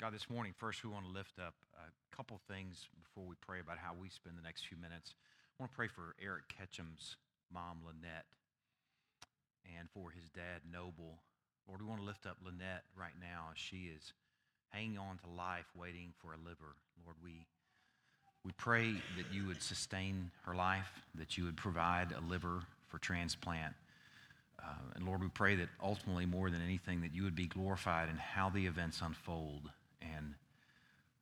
God, this morning, first we want to lift up a couple things before we pray about how we spend the next few minutes. I want to pray for Eric Ketchum's mom, Lynette, and for his dad, Noble. Lord, we want to lift up Lynette right now as she is hanging on to life, waiting for a liver. Lord, we, we pray that you would sustain her life, that you would provide a liver for transplant. Uh, and Lord, we pray that ultimately, more than anything, that you would be glorified in how the events unfold.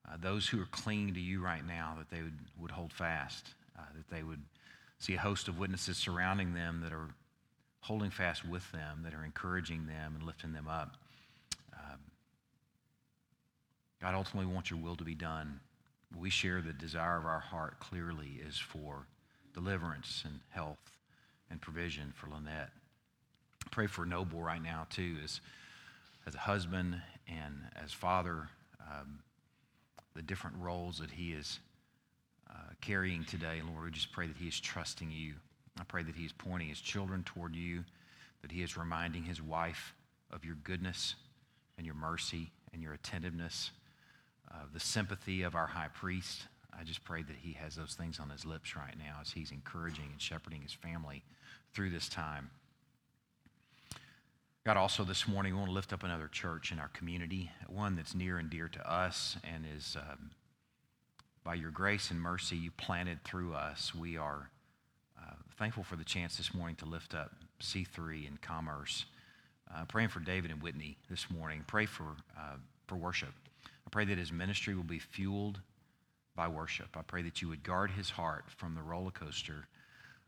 Uh, those who are clinging to you right now, that they would, would hold fast, uh, that they would see a host of witnesses surrounding them that are holding fast with them, that are encouraging them and lifting them up. Um, God, ultimately, wants your will to be done. We share the desire of our heart clearly is for deliverance and health and provision for Lynette. Pray for Noble right now, too, as, as a husband and as father, um, the different roles that he is uh, carrying today. Lord, we just pray that he is trusting you. I pray that he is pointing his children toward you, that he is reminding his wife of your goodness and your mercy and your attentiveness, uh, the sympathy of our high priest. I just pray that he has those things on his lips right now as he's encouraging and shepherding his family through this time. God, also this morning, we want to lift up another church in our community, one that's near and dear to us and is, um, by your grace and mercy, you planted through us. We are uh, thankful for the chance this morning to lift up C3 and Commerce. Uh, praying for David and Whitney this morning. Pray for, uh, for worship. I pray that his ministry will be fueled by worship. I pray that you would guard his heart from the roller coaster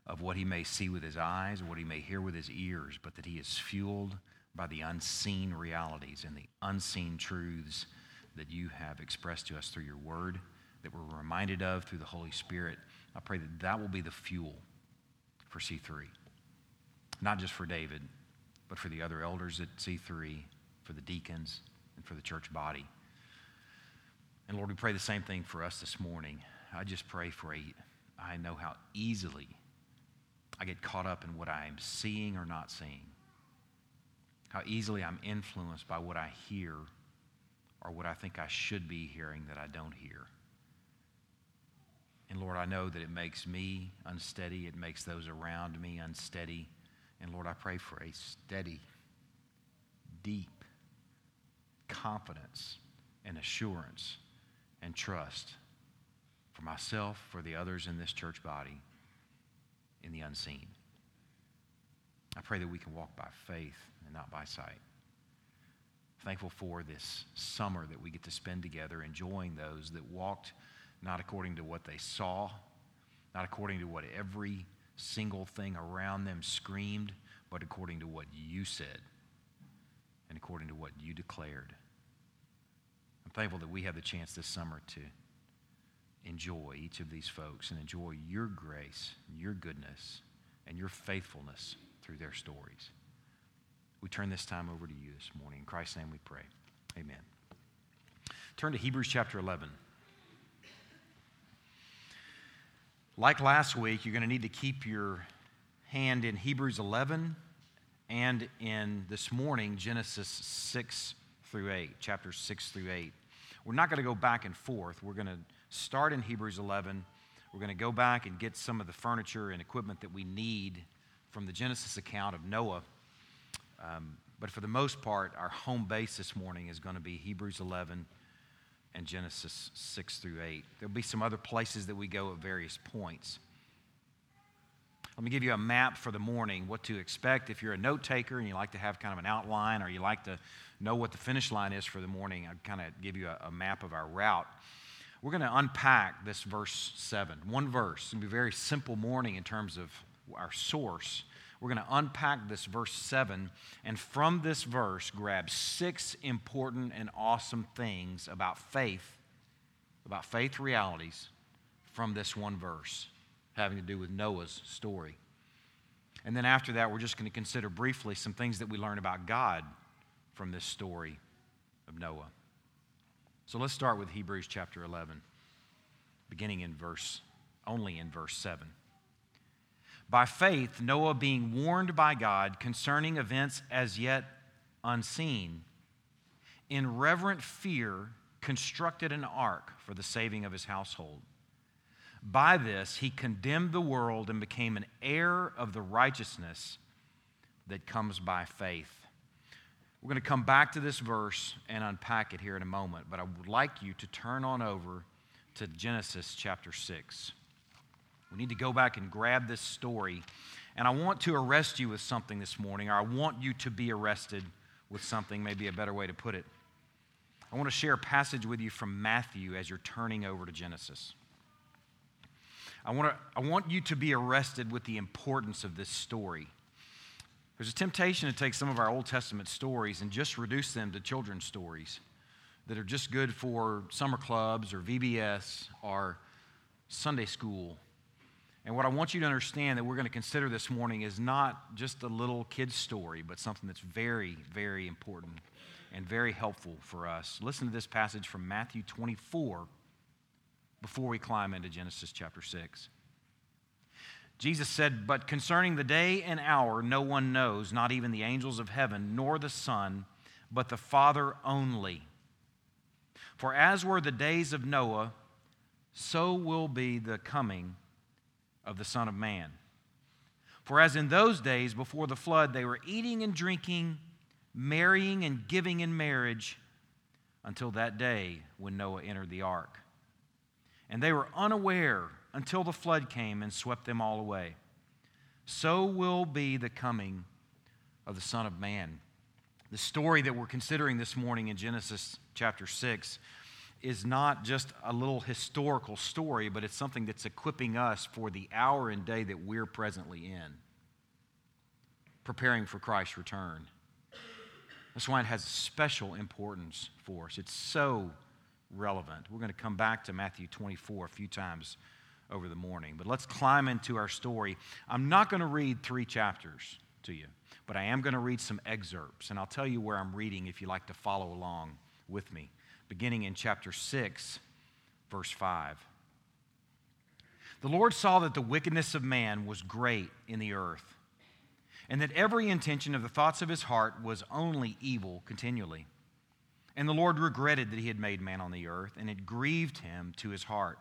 of what he may see with his eyes or what he may hear with his ears, but that he is fueled by the unseen realities and the unseen truths that you have expressed to us through your word, that we're reminded of through the Holy Spirit. I pray that that will be the fuel for C3. Not just for David, but for the other elders at C3, for the deacons, and for the church body. And Lord, we pray the same thing for us this morning. I just pray for a, I know how easily I get caught up in what I am seeing or not seeing. How easily I'm influenced by what I hear or what I think I should be hearing that I don't hear. And Lord, I know that it makes me unsteady, it makes those around me unsteady. And Lord, I pray for a steady, deep confidence and assurance and trust for myself, for the others in this church body in the unseen. I pray that we can walk by faith and not by sight. Thankful for this summer that we get to spend together, enjoying those that walked not according to what they saw, not according to what every single thing around them screamed, but according to what you said and according to what you declared. I'm thankful that we have the chance this summer to enjoy each of these folks and enjoy your grace, your goodness, and your faithfulness through their stories. We turn this time over to you this morning. In Christ's name we pray. Amen. Turn to Hebrews chapter 11. Like last week, you're going to need to keep your hand in Hebrews 11 and in this morning, Genesis 6 through 8, chapters 6 through 8. We're not going to go back and forth. We're going to start in Hebrews 11. We're going to go back and get some of the furniture and equipment that we need from the Genesis account of Noah. Um, but for the most part, our home base this morning is going to be Hebrews 11 and Genesis 6 through 8. There'll be some other places that we go at various points. Let me give you a map for the morning, what to expect. If you're a note taker and you like to have kind of an outline or you like to know what the finish line is for the morning, I'd kind of give you a, a map of our route. We're going to unpack this verse 7. One verse. To be a very simple morning in terms of our source. We're going to unpack this verse 7 and from this verse grab six important and awesome things about faith, about faith realities from this one verse having to do with Noah's story. And then after that, we're just going to consider briefly some things that we learn about God from this story of Noah. So let's start with Hebrews chapter 11, beginning in verse, only in verse 7. By faith, Noah, being warned by God concerning events as yet unseen, in reverent fear constructed an ark for the saving of his household. By this, he condemned the world and became an heir of the righteousness that comes by faith. We're going to come back to this verse and unpack it here in a moment, but I would like you to turn on over to Genesis chapter 6. We need to go back and grab this story. And I want to arrest you with something this morning, or I want you to be arrested with something, maybe a better way to put it. I want to share a passage with you from Matthew as you're turning over to Genesis. I want, to, I want you to be arrested with the importance of this story. There's a temptation to take some of our Old Testament stories and just reduce them to children's stories that are just good for summer clubs or VBS or Sunday school. And what I want you to understand that we're going to consider this morning is not just a little kid's story, but something that's very, very important and very helpful for us. Listen to this passage from Matthew 24 before we climb into Genesis chapter 6. Jesus said, But concerning the day and hour, no one knows, not even the angels of heaven, nor the Son, but the Father only. For as were the days of Noah, so will be the coming of the Son of Man. For as in those days before the flood, they were eating and drinking, marrying and giving in marriage, until that day when Noah entered the ark and they were unaware until the flood came and swept them all away. So will be the coming of the Son of Man. The story that we're considering this morning in Genesis chapter 6 is not just a little historical story, but it's something that's equipping us for the hour and day that we're presently in, preparing for Christ's return. That's why it has special importance for us. It's so relevant. We're going to come back to Matthew 24 a few times over the morning. But let's climb into our story. I'm not going to read three chapters to you, but I am going to read some excerpts, and I'll tell you where I'm reading if you like to follow along with me, beginning in chapter 6, verse 5. The Lord saw that the wickedness of man was great in the earth, and that every intention of the thoughts of his heart was only evil continually. And the Lord regretted that he had made man on the earth, and it grieved him to his heart.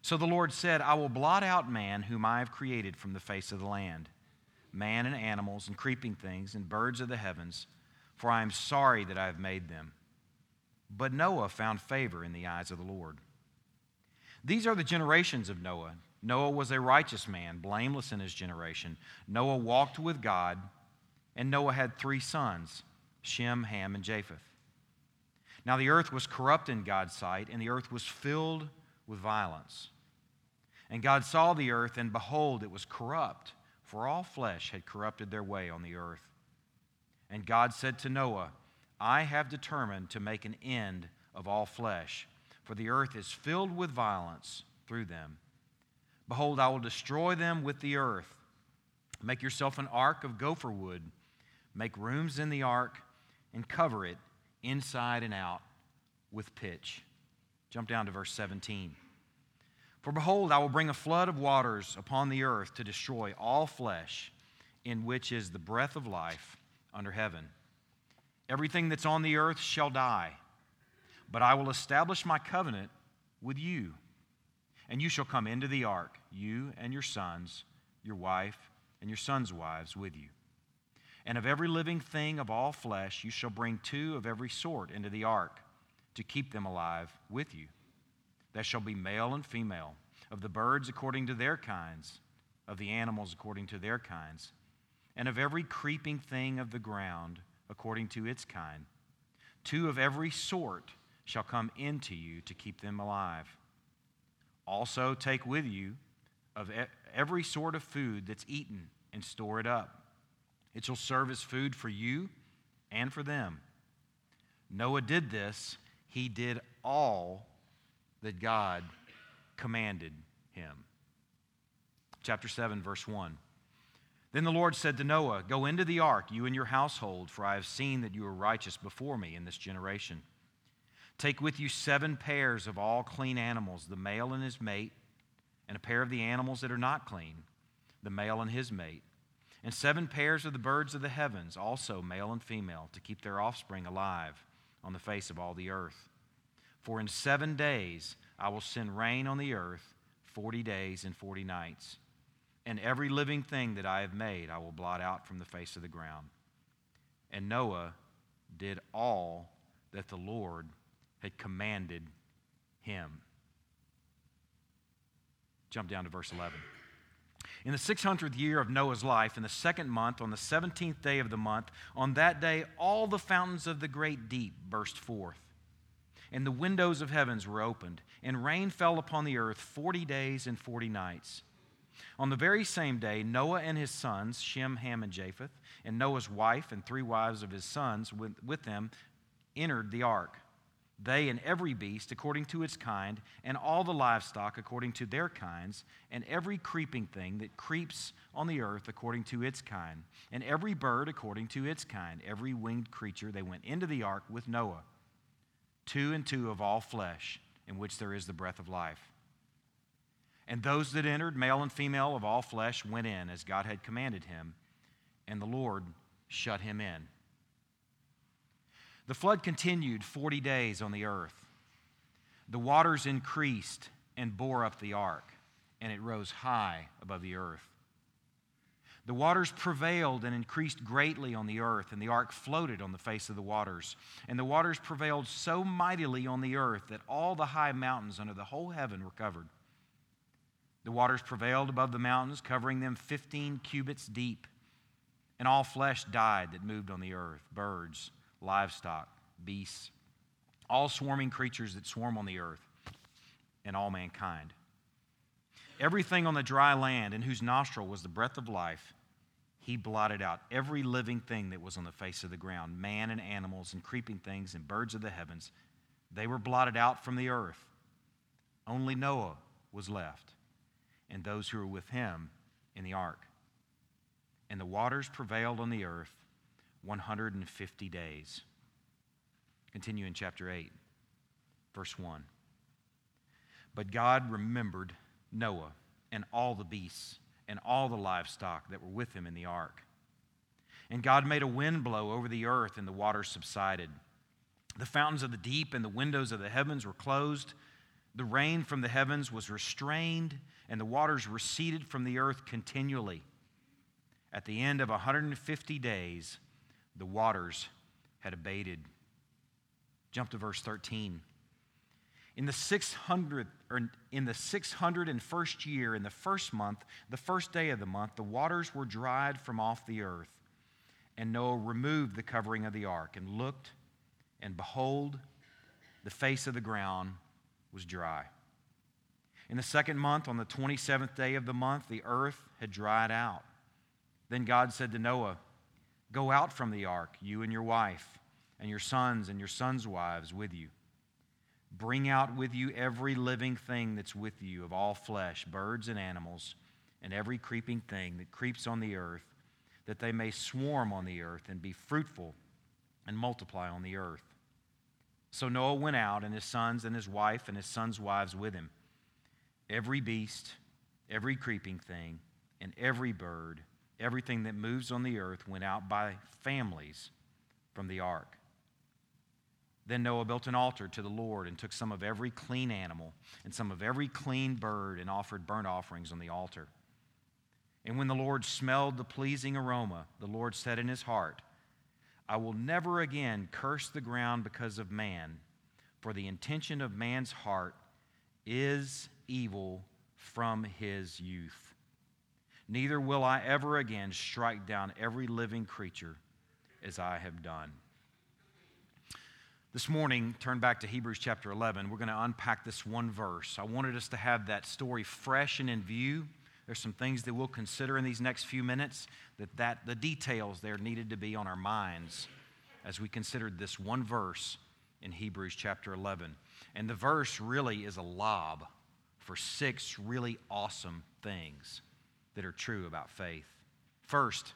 So the Lord said, I will blot out man whom I have created from the face of the land, man and animals and creeping things and birds of the heavens, for I am sorry that I have made them. But Noah found favor in the eyes of the Lord. These are the generations of Noah. Noah was a righteous man, blameless in his generation. Noah walked with God, and Noah had three sons Shem, Ham, and Japheth. Now the earth was corrupt in God's sight, and the earth was filled with violence. And God saw the earth, and behold, it was corrupt, for all flesh had corrupted their way on the earth. And God said to Noah, I have determined to make an end of all flesh, for the earth is filled with violence through them. Behold, I will destroy them with the earth. Make yourself an ark of gopher wood, make rooms in the ark, and cover it inside and out with pitch. Jump down to verse 17. For behold, I will bring a flood of waters upon the earth to destroy all flesh, in which is the breath of life under heaven. Everything that's on the earth shall die, but I will establish my covenant with you. And you shall come into the ark, you and your sons, your wife, and your sons' wives with you. And of every living thing of all flesh, you shall bring two of every sort into the ark to keep them alive with you. That shall be male and female, of the birds according to their kinds, of the animals according to their kinds, and of every creeping thing of the ground according to its kind. Two of every sort shall come into you to keep them alive. Also, take with you of every sort of food that's eaten and store it up it shall serve as food for you and for them. Noah did this. He did all that God commanded him. Chapter 7, verse 1. Then the Lord said to Noah, Go into the ark, you and your household, for I have seen that you are righteous before me in this generation. Take with you seven pairs of all clean animals, the male and his mate, and a pair of the animals that are not clean, the male and his mate and seven pairs of the birds of the heavens, also male and female, to keep their offspring alive on the face of all the earth. For in seven days I will send rain on the earth, 40 days and 40 nights. And every living thing that I have made I will blot out from the face of the ground. And Noah did all that the Lord had commanded him. Jump down to verse 11. In the 600th year of Noah's life, in the second month, on the 17th day of the month, on that day, all the fountains of the great deep burst forth, and the windows of heavens were opened, and rain fell upon the earth 40 days and 40 nights. On the very same day, Noah and his sons, Shem, Ham, and Japheth, and Noah's wife and three wives of his sons with, with them, entered the ark they and every beast according to its kind, and all the livestock according to their kinds, and every creeping thing that creeps on the earth according to its kind, and every bird according to its kind, every winged creature, they went into the ark with Noah, two and two of all flesh, in which there is the breath of life. And those that entered, male and female of all flesh, went in as God had commanded him, and the Lord shut him in. The flood continued 40 days on the earth. The waters increased and bore up the ark, and it rose high above the earth. The waters prevailed and increased greatly on the earth, and the ark floated on the face of the waters. And the waters prevailed so mightily on the earth that all the high mountains under the whole heaven were covered. The waters prevailed above the mountains, covering them 15 cubits deep. And all flesh died that moved on the earth birds, livestock, beasts, all swarming creatures that swarm on the earth, and all mankind. Everything on the dry land in whose nostril was the breath of life, he blotted out every living thing that was on the face of the ground man and animals and creeping things and birds of the heavens. They were blotted out from the earth. Only Noah was left, and those who were with him in the ark. And the waters prevailed on the earth 150 days. Continue in chapter 8, verse 1. But God remembered Noah and all the beasts and all the livestock that were with him in the ark. And God made a wind blow over the earth, and the waters subsided. The fountains of the deep and the windows of the heavens were closed. The rain from the heavens was restrained, and the waters receded from the earth continually. At the end of 150 days, the waters had abated. Jump to verse 13. In the 600 or in the 601st year, in the first month, the first day of the month, the waters were dried from off the earth. And Noah removed the covering of the ark and looked, and behold, the face of the ground was dry. In the second month, on the 27th day of the month, the earth had dried out. Then God said to Noah, Go out from the ark, you and your wife, and your sons and your sons' wives with you. Bring out with you every living thing that's with you of all flesh, birds and animals, and every creeping thing that creeps on the earth, that they may swarm on the earth and be fruitful and multiply on the earth. So Noah went out, and his sons and his wife and his sons' wives with him. Every beast, every creeping thing, and every bird everything that moves on the earth went out by families from the ark. Then Noah built an altar to the Lord and took some of every clean animal and some of every clean bird and offered burnt offerings on the altar. And when the Lord smelled the pleasing aroma, the Lord said in his heart, I will never again curse the ground because of man, for the intention of man's heart is evil from his youth. Neither will I ever again strike down every living creature as I have done. This morning, turn back to Hebrews chapter 11. We're going to unpack this one verse. I wanted us to have that story fresh and in view. There's some things that we'll consider in these next few minutes that, that the details there needed to be on our minds as we considered this one verse in Hebrews chapter 11. And the verse really is a lob for six really awesome things that are true about faith. First,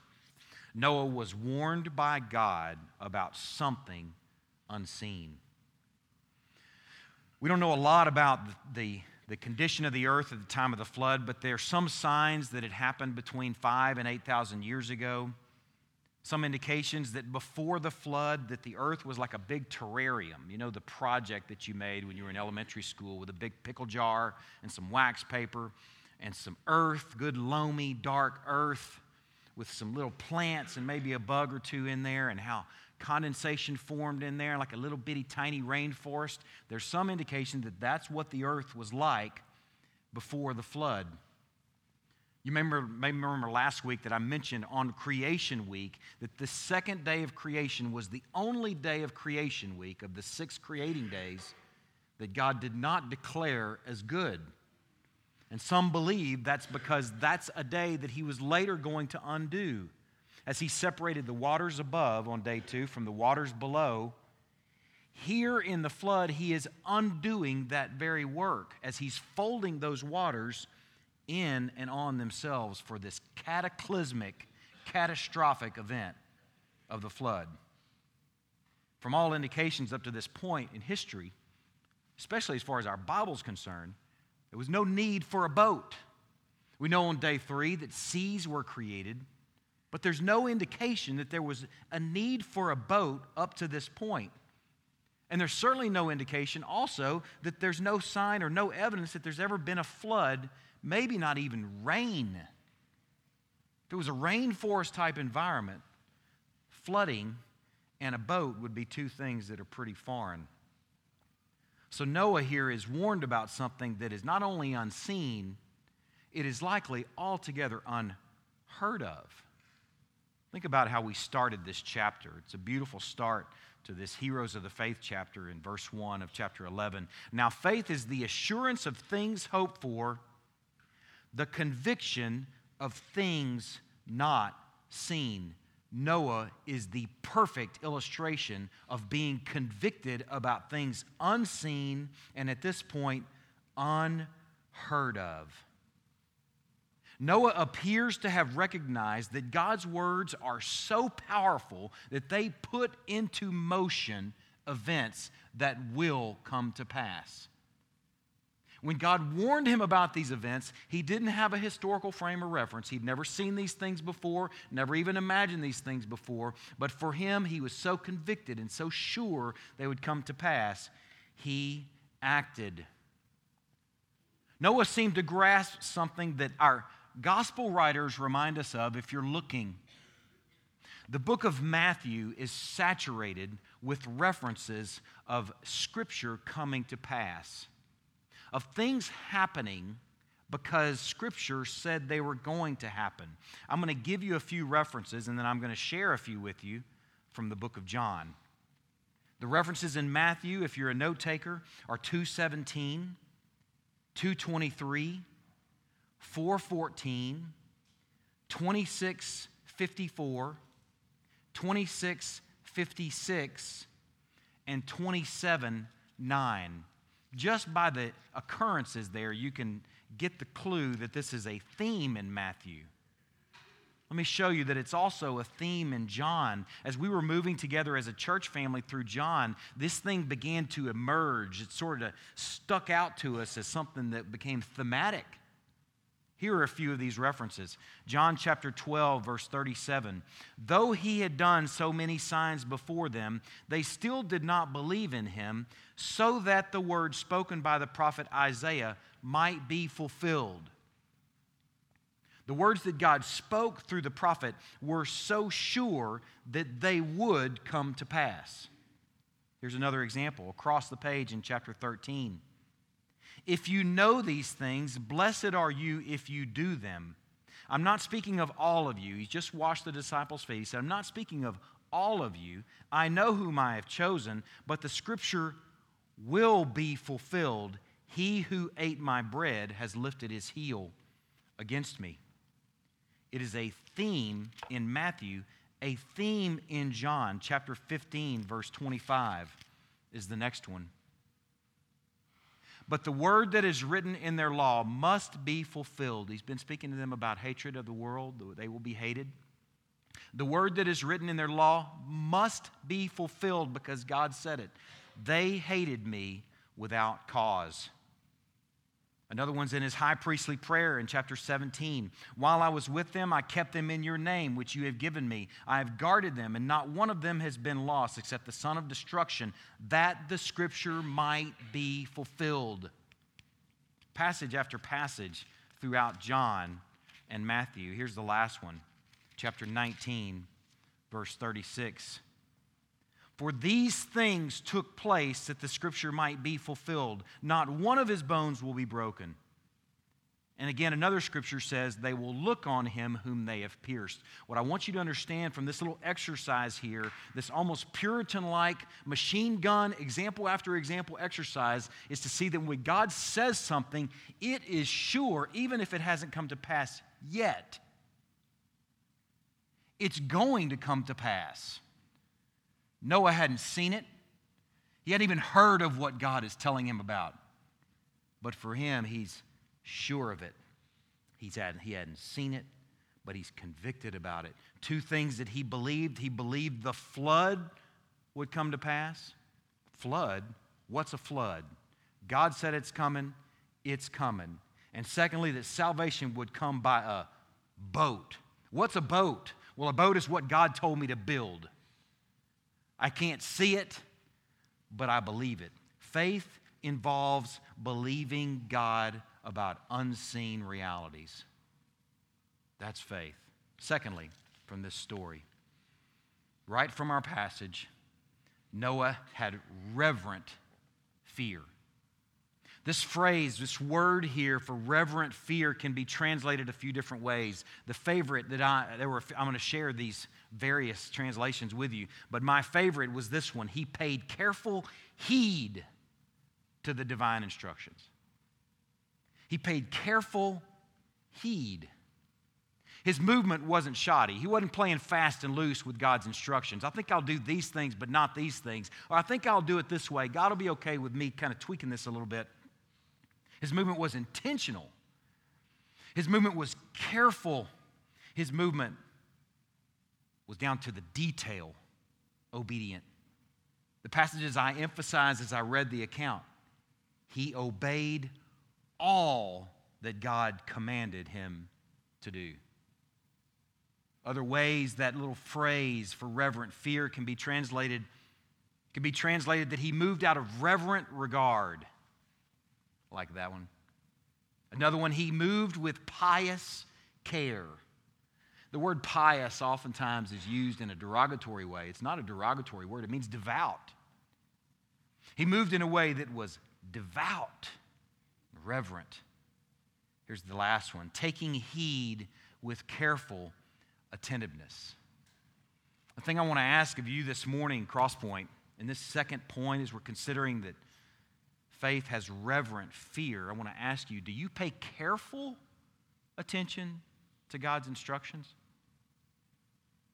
Noah was warned by God about something unseen. We don't know a lot about the, the condition of the earth at the time of the flood, but there are some signs that it happened between five and 8,000 years ago. Some indications that before the flood that the earth was like a big terrarium you know the project that you made when you were in elementary school with a big pickle jar and some wax paper and some earth good loamy dark earth with some little plants and maybe a bug or two in there and how condensation formed in there like a little bitty tiny rainforest. There's some indication that that's what the earth was like before the flood you remember, maybe remember last week that I mentioned on Creation Week that the second day of creation was the only day of creation week of the six creating days that God did not declare as good. And some believe that's because that's a day that he was later going to undo. As he separated the waters above on day two from the waters below, here in the flood, he is undoing that very work as he's folding those waters in and on themselves for this cataclysmic, catastrophic event of the flood. From all indications up to this point in history, especially as far as our Bible's concerned, there was no need for a boat. We know on day three that seas were created, but there's no indication that there was a need for a boat up to this point. And there's certainly no indication also that there's no sign or no evidence that there's ever been a flood maybe not even rain. If it was a rainforest type environment, flooding and a boat would be two things that are pretty foreign. So Noah here is warned about something that is not only unseen, it is likely altogether unheard of. Think about how we started this chapter. It's a beautiful start to this Heroes of the Faith chapter in verse 1 of chapter 11. Now, faith is the assurance of things hoped for the conviction of things not seen. Noah is the perfect illustration of being convicted about things unseen and at this point unheard of. Noah appears to have recognized that God's words are so powerful that they put into motion events that will come to pass. When God warned him about these events, he didn't have a historical frame of reference. He'd never seen these things before, never even imagined these things before. But for him, he was so convicted and so sure they would come to pass, he acted. Noah seemed to grasp something that our gospel writers remind us of if you're looking. The book of Matthew is saturated with references of Scripture coming to pass of things happening because Scripture said they were going to happen. I'm going to give you a few references and then I'm going to share a few with you from the book of John. The references in Matthew, if you're a note taker, are 217, 223, 414, 2654, 2656, and 27 9 just by the occurrences there, you can get the clue that this is a theme in Matthew. Let me show you that it's also a theme in John. As we were moving together as a church family through John, this thing began to emerge. It sort of stuck out to us as something that became thematic. Here are a few of these references. John chapter 12, verse 37. Though he had done so many signs before them, they still did not believe in him, so that the word spoken by the prophet Isaiah might be fulfilled. The words that God spoke through the prophet were so sure that they would come to pass. Here's another example across the page in chapter 13. If you know these things, blessed are you if you do them. I'm not speaking of all of you. He just washed the disciples' feet. He said, I'm not speaking of all of you. I know whom I have chosen, but the scripture will be fulfilled. He who ate my bread has lifted his heel against me. It is a theme in Matthew, a theme in John. Chapter 15, verse 25 is the next one. But the word that is written in their law must be fulfilled. He's been speaking to them about hatred of the world, they will be hated. The word that is written in their law must be fulfilled because God said it. They hated me without cause. Another one's in his high priestly prayer in chapter 17. While I was with them, I kept them in your name, which you have given me. I have guarded them, and not one of them has been lost except the son of destruction, that the scripture might be fulfilled. Passage after passage throughout John and Matthew. Here's the last one, chapter 19, verse 36. For these things took place that the scripture might be fulfilled. Not one of his bones will be broken. And again, another scripture says, they will look on him whom they have pierced. What I want you to understand from this little exercise here, this almost Puritan like machine gun, example after example exercise, is to see that when God says something, it is sure, even if it hasn't come to pass yet. It's going to come to pass. Noah hadn't seen it, he hadn't even heard of what God is telling him about. But for him, he's sure of it. He's had, he hadn't seen it, but he's convicted about it. Two things that he believed he believed the flood would come to pass. Flood? What's a flood? God said it's coming, it's coming. And secondly, that salvation would come by a boat. What's a boat? Well, a boat is what God told me to build. I can't see it, but I believe it. Faith involves believing God about unseen realities. That's faith. Secondly, from this story, right from our passage, Noah had reverent fear. This phrase, this word here for reverent fear can be translated a few different ways. The favorite that I, there were, I'm going to share these various translations with you, but my favorite was this one. He paid careful heed to the divine instructions. He paid careful heed. His movement wasn't shoddy. He wasn't playing fast and loose with God's instructions. I think I'll do these things, but not these things. Or I think I'll do it this way. God will be okay with me kind of tweaking this a little bit. His movement was intentional, his movement was careful, his movement was down to the detail obedient. The passages I emphasized as I read the account, he obeyed all that God commanded him to do. Other ways that little phrase for reverent fear can be translated can be translated that he moved out of reverent regard like that one. Another one, he moved with pious care. The word pious oftentimes is used in a derogatory way. It's not a derogatory word, it means devout. He moved in a way that was devout, reverent. Here's the last one taking heed with careful attentiveness. The thing I want to ask of you this morning, Crosspoint, in this second point, as we're considering that faith has reverent fear, I want to ask you do you pay careful attention to God's instructions?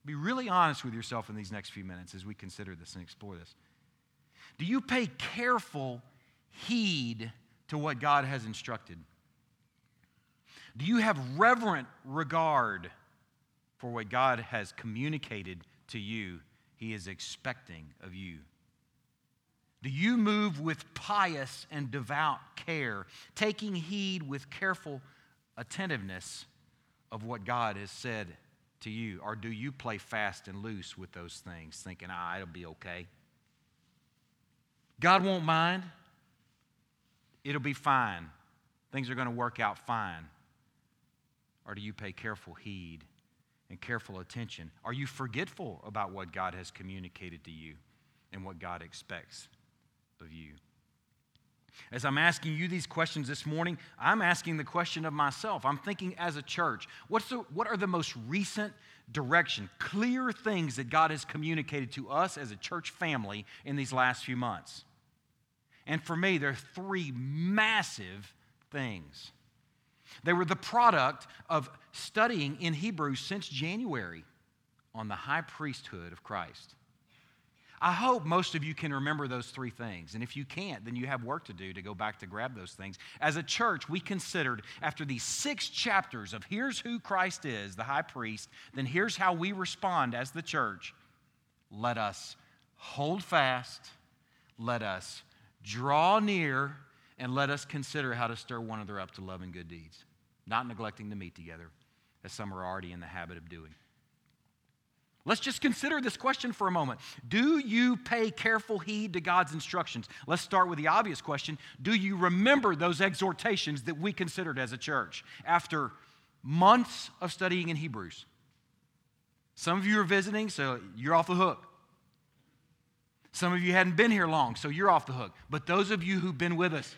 Be really honest with yourself in these next few minutes as we consider this and explore this. Do you pay careful heed to what God has instructed? Do you have reverent regard for what God has communicated to you, He is expecting of you? Do you move with pious and devout care, taking heed with careful attentiveness of what God has said to you? Or do you play fast and loose with those things, thinking, ah, it'll be okay? God won't mind. It'll be fine. Things are going to work out fine. Or do you pay careful heed and careful attention? Are you forgetful about what God has communicated to you and what God expects? Of you. As I'm asking you these questions this morning, I'm asking the question of myself. I'm thinking as a church, what's the, what are the most recent direction, clear things that God has communicated to us as a church family in these last few months? And for me, there are three massive things. They were the product of studying in Hebrews since January on the high priesthood of Christ. I hope most of you can remember those three things. And if you can't, then you have work to do to go back to grab those things. As a church, we considered after these six chapters of here's who Christ is, the high priest, then here's how we respond as the church. Let us hold fast, let us draw near, and let us consider how to stir one another up to love and good deeds, not neglecting to meet together, as some are already in the habit of doing. Let's just consider this question for a moment. Do you pay careful heed to God's instructions? Let's start with the obvious question Do you remember those exhortations that we considered as a church after months of studying in Hebrews? Some of you are visiting, so you're off the hook. Some of you hadn't been here long, so you're off the hook. But those of you who've been with us,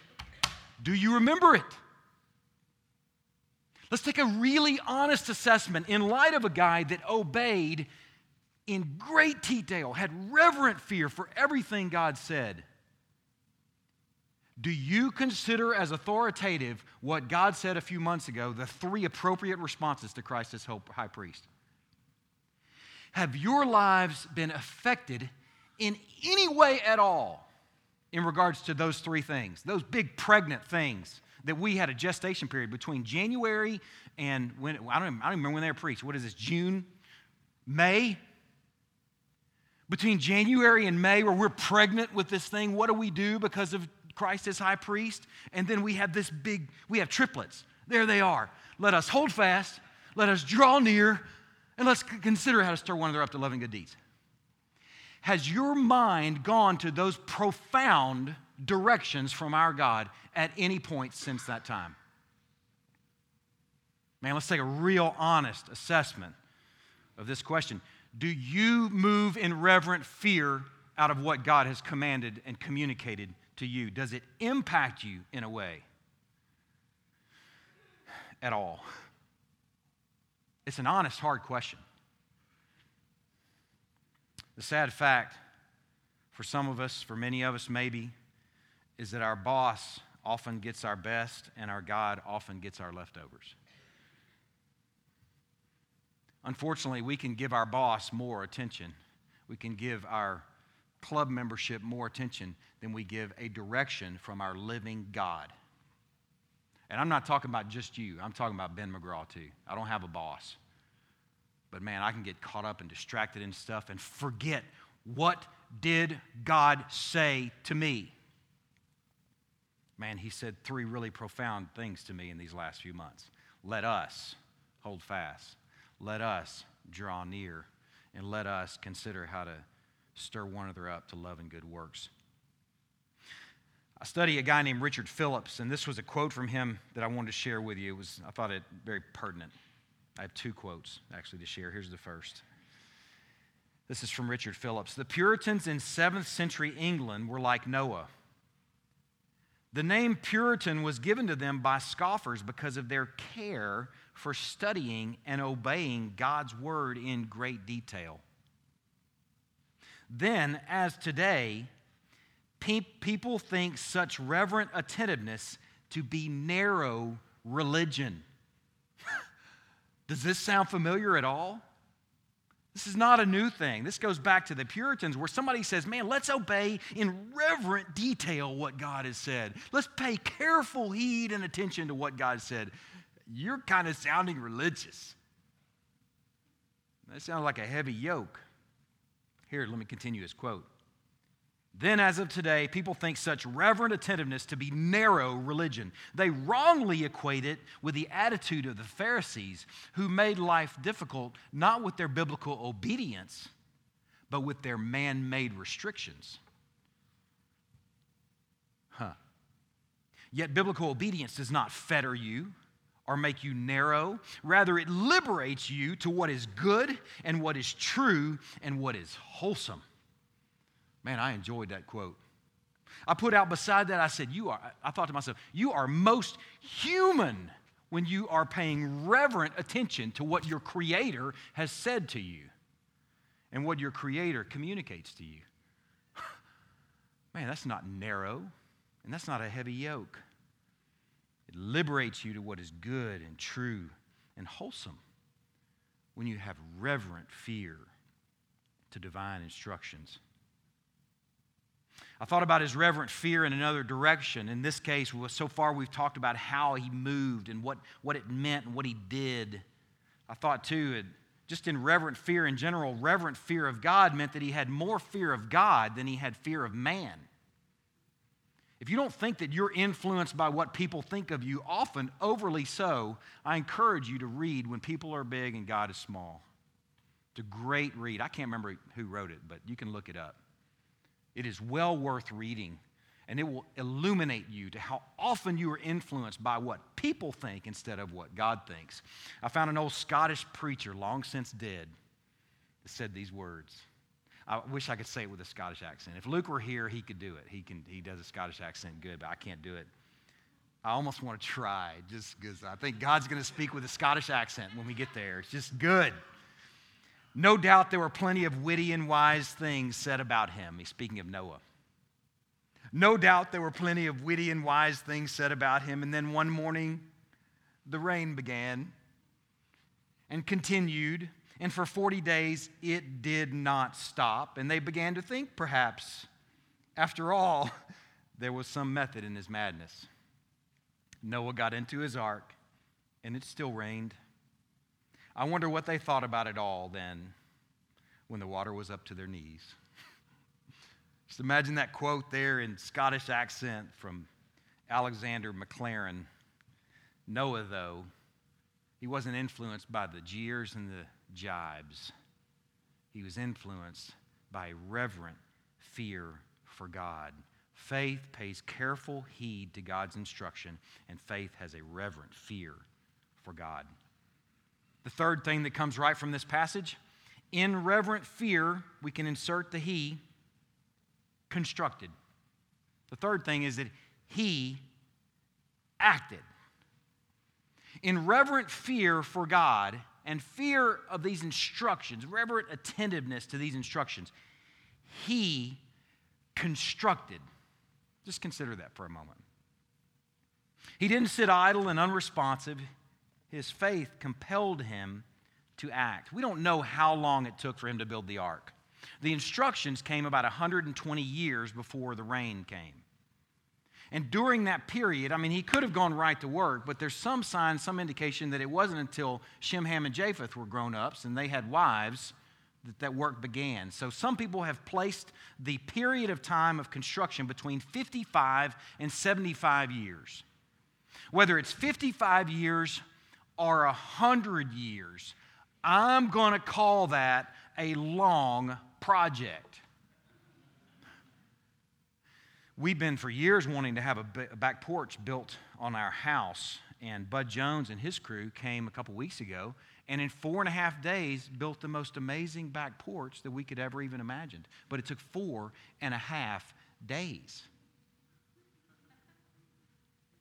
do you remember it? Let's take a really honest assessment in light of a guy that obeyed in great detail, had reverent fear for everything God said. Do you consider as authoritative what God said a few months ago, the three appropriate responses to Christ as high priest? Have your lives been affected in any way at all in regards to those three things, those big pregnant things that we had a gestation period between January and when, I don't, even, I don't remember when they were preached. What is this, June? May? Between January and May, where we're pregnant with this thing, what do we do because of Christ as high priest? And then we have this big, we have triplets. There they are. Let us hold fast, let us draw near, and let's consider how to stir one another up to loving good deeds. Has your mind gone to those profound directions from our God at any point since that time? Man, let's take a real honest assessment of this question. Do you move in reverent fear out of what God has commanded and communicated to you? Does it impact you in a way at all? It's an honest, hard question. The sad fact for some of us, for many of us maybe, is that our boss often gets our best and our God often gets our leftovers. Unfortunately, we can give our boss more attention. We can give our club membership more attention than we give a direction from our living God. And I'm not talking about just you, I'm talking about Ben McGraw too. I don't have a boss. But man, I can get caught up and distracted in stuff and forget what did God say to me? Man, he said three really profound things to me in these last few months. Let us hold fast let us draw near and let us consider how to stir one another up to love and good works. I study a guy named Richard Phillips, and this was a quote from him that I wanted to share with you. It was, I thought it very pertinent. I have two quotes actually to share. Here's the first. This is from Richard Phillips. The Puritans in 7th century England were like Noah. The name Puritan was given to them by scoffers because of their care for studying and obeying God's word in great detail. Then, as today, pe- people think such reverent attentiveness to be narrow religion. Does this sound familiar at all? This is not a new thing. This goes back to the Puritans where somebody says, Man, let's obey in reverent detail what God has said. Let's pay careful heed and attention to what God said you're kind of sounding religious. That sounds like a heavy yoke. Here, let me continue his quote. Then, as of today, people think such reverent attentiveness to be narrow religion. They wrongly equate it with the attitude of the Pharisees, who made life difficult not with their biblical obedience, but with their man made restrictions. Huh. Yet, biblical obedience does not fetter you or make you narrow. Rather, it liberates you to what is good and what is true and what is wholesome. Man, I enjoyed that quote. I put out beside that, I said, You are, I thought to myself, you are most human when you are paying reverent attention to what your Creator has said to you and what your Creator communicates to you. Man, that's not narrow and that's not a heavy yoke. It liberates you to what is good and true and wholesome when you have reverent fear to divine instructions. I thought about his reverent fear in another direction. In this case, so far we've talked about how he moved and what, what it meant and what he did. I thought too, just in reverent fear in general, reverent fear of God meant that he had more fear of God than he had fear of man. If you don't think that you're influenced by what people think of you, often overly so, I encourage you to read When People Are Big and God is Small. It's a great read. I can't remember who wrote it, but you can look it up. It is well worth reading, and it will illuminate you to how often you are influenced by what people think instead of what God thinks. I found an old Scottish preacher, long since dead, that said these words. I wish I could say it with a Scottish accent. If Luke were here, he could do it. He, can, he does a Scottish accent good, but I can't do it. I almost want to try just because I think God's going to speak with a Scottish accent when we get there. It's just good. No doubt there were plenty of witty and wise things said about him. He's speaking of Noah. No doubt there were plenty of witty and wise things said about him. And then one morning, the rain began and continued and for 40 days, it did not stop. And they began to think, perhaps, after all, there was some method in his madness. Noah got into his ark, and it still rained. I wonder what they thought about it all then when the water was up to their knees. Just imagine that quote there in Scottish accent from Alexander Maclaren. Noah, though, he wasn't influenced by the jeers and the jibes. He was influenced by reverent fear for God. Faith pays careful heed to God's instruction, and faith has a reverent fear for God. The third thing that comes right from this passage in reverent fear, we can insert the he, constructed. The third thing is that he acted. In reverent fear for God, and fear of these instructions, reverent attentiveness to these instructions, he constructed. Just consider that for a moment. He didn't sit idle and unresponsive. His faith compelled him to act. We don't know how long it took for him to build the ark. The instructions came about 120 years before the rain came. And during that period, I mean, he could have gone right to work, but there's some sign, some indication that it wasn't until Shem, Ham, and Japheth were grown ups and they had wives that that work began. So some people have placed the period of time of construction between 55 and 75 years. Whether it's 55 years or 100 years, I'm going to call that a long project. We've been for years wanting to have a back porch built on our house, and Bud Jones and his crew came a couple weeks ago, and in four and a half days built the most amazing back porch that we could ever even imagine. But it took four and a half days.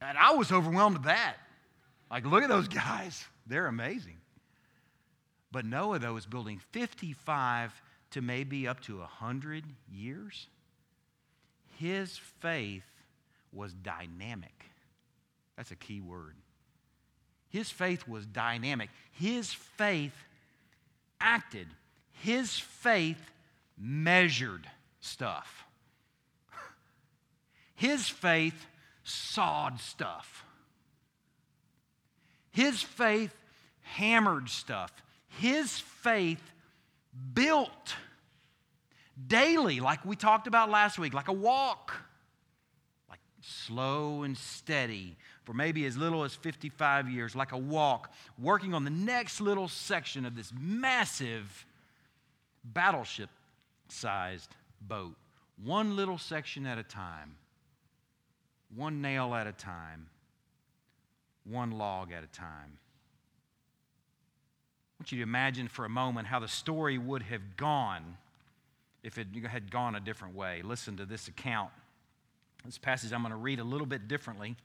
And I was overwhelmed with that. Like, look at those guys. They're amazing. But Noah, though, is building 55 to maybe up to 100 years his faith was dynamic. That's a key word. His faith was dynamic. His faith acted. His faith measured stuff. His faith sawed stuff. His faith hammered stuff. His faith built daily, like we talked about last week, like a walk, like slow and steady for maybe as little as 55 years, like a walk, working on the next little section of this massive battleship sized boat, one little section at a time, one nail at a time, one log at a time. I want you to imagine for a moment how the story would have gone if it had gone a different way. Listen to this account. This passage I'm going to read a little bit differently.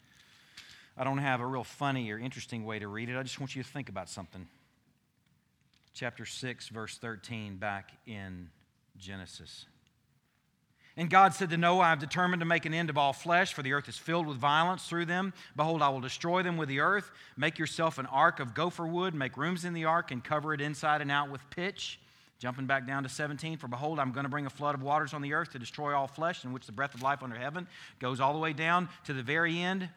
I don't have a real funny or interesting way to read it. I just want you to think about something. Chapter 6, verse 13, back in Genesis. And God said to Noah, I have determined to make an end of all flesh, for the earth is filled with violence through them. Behold, I will destroy them with the earth. Make yourself an ark of gopher wood, make rooms in the ark, and cover it inside and out with pitch. Jumping back down to 17, for behold, I'm going to bring a flood of waters on the earth to destroy all flesh, in which the breath of life under heaven goes all the way down to the very end.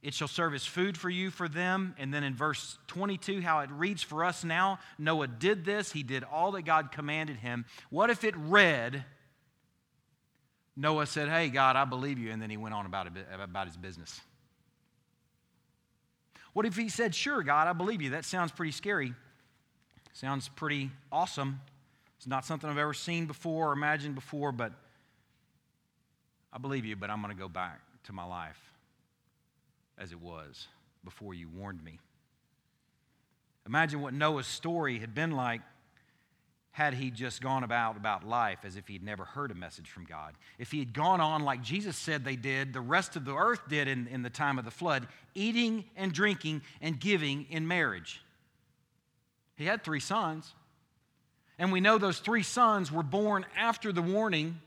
It shall serve as food for you for them. And then in verse 22, how it reads for us now Noah did this, he did all that God commanded him. What if it read, Noah said, Hey, God, I believe you. And then he went on about, about his business. What if he said, Sure, God, I believe you? That sounds pretty scary. Sounds pretty awesome. It's not something I've ever seen before or imagined before, but I believe you, but I'm going to go back to my life as it was before you warned me. Imagine what Noah's story had been like had he just gone about about life as if he'd never heard a message from God. If he had gone on like Jesus said they did, the rest of the earth did in, in the time of the flood, eating and drinking and giving in marriage. He had three sons. And we know those three sons were born after the warning,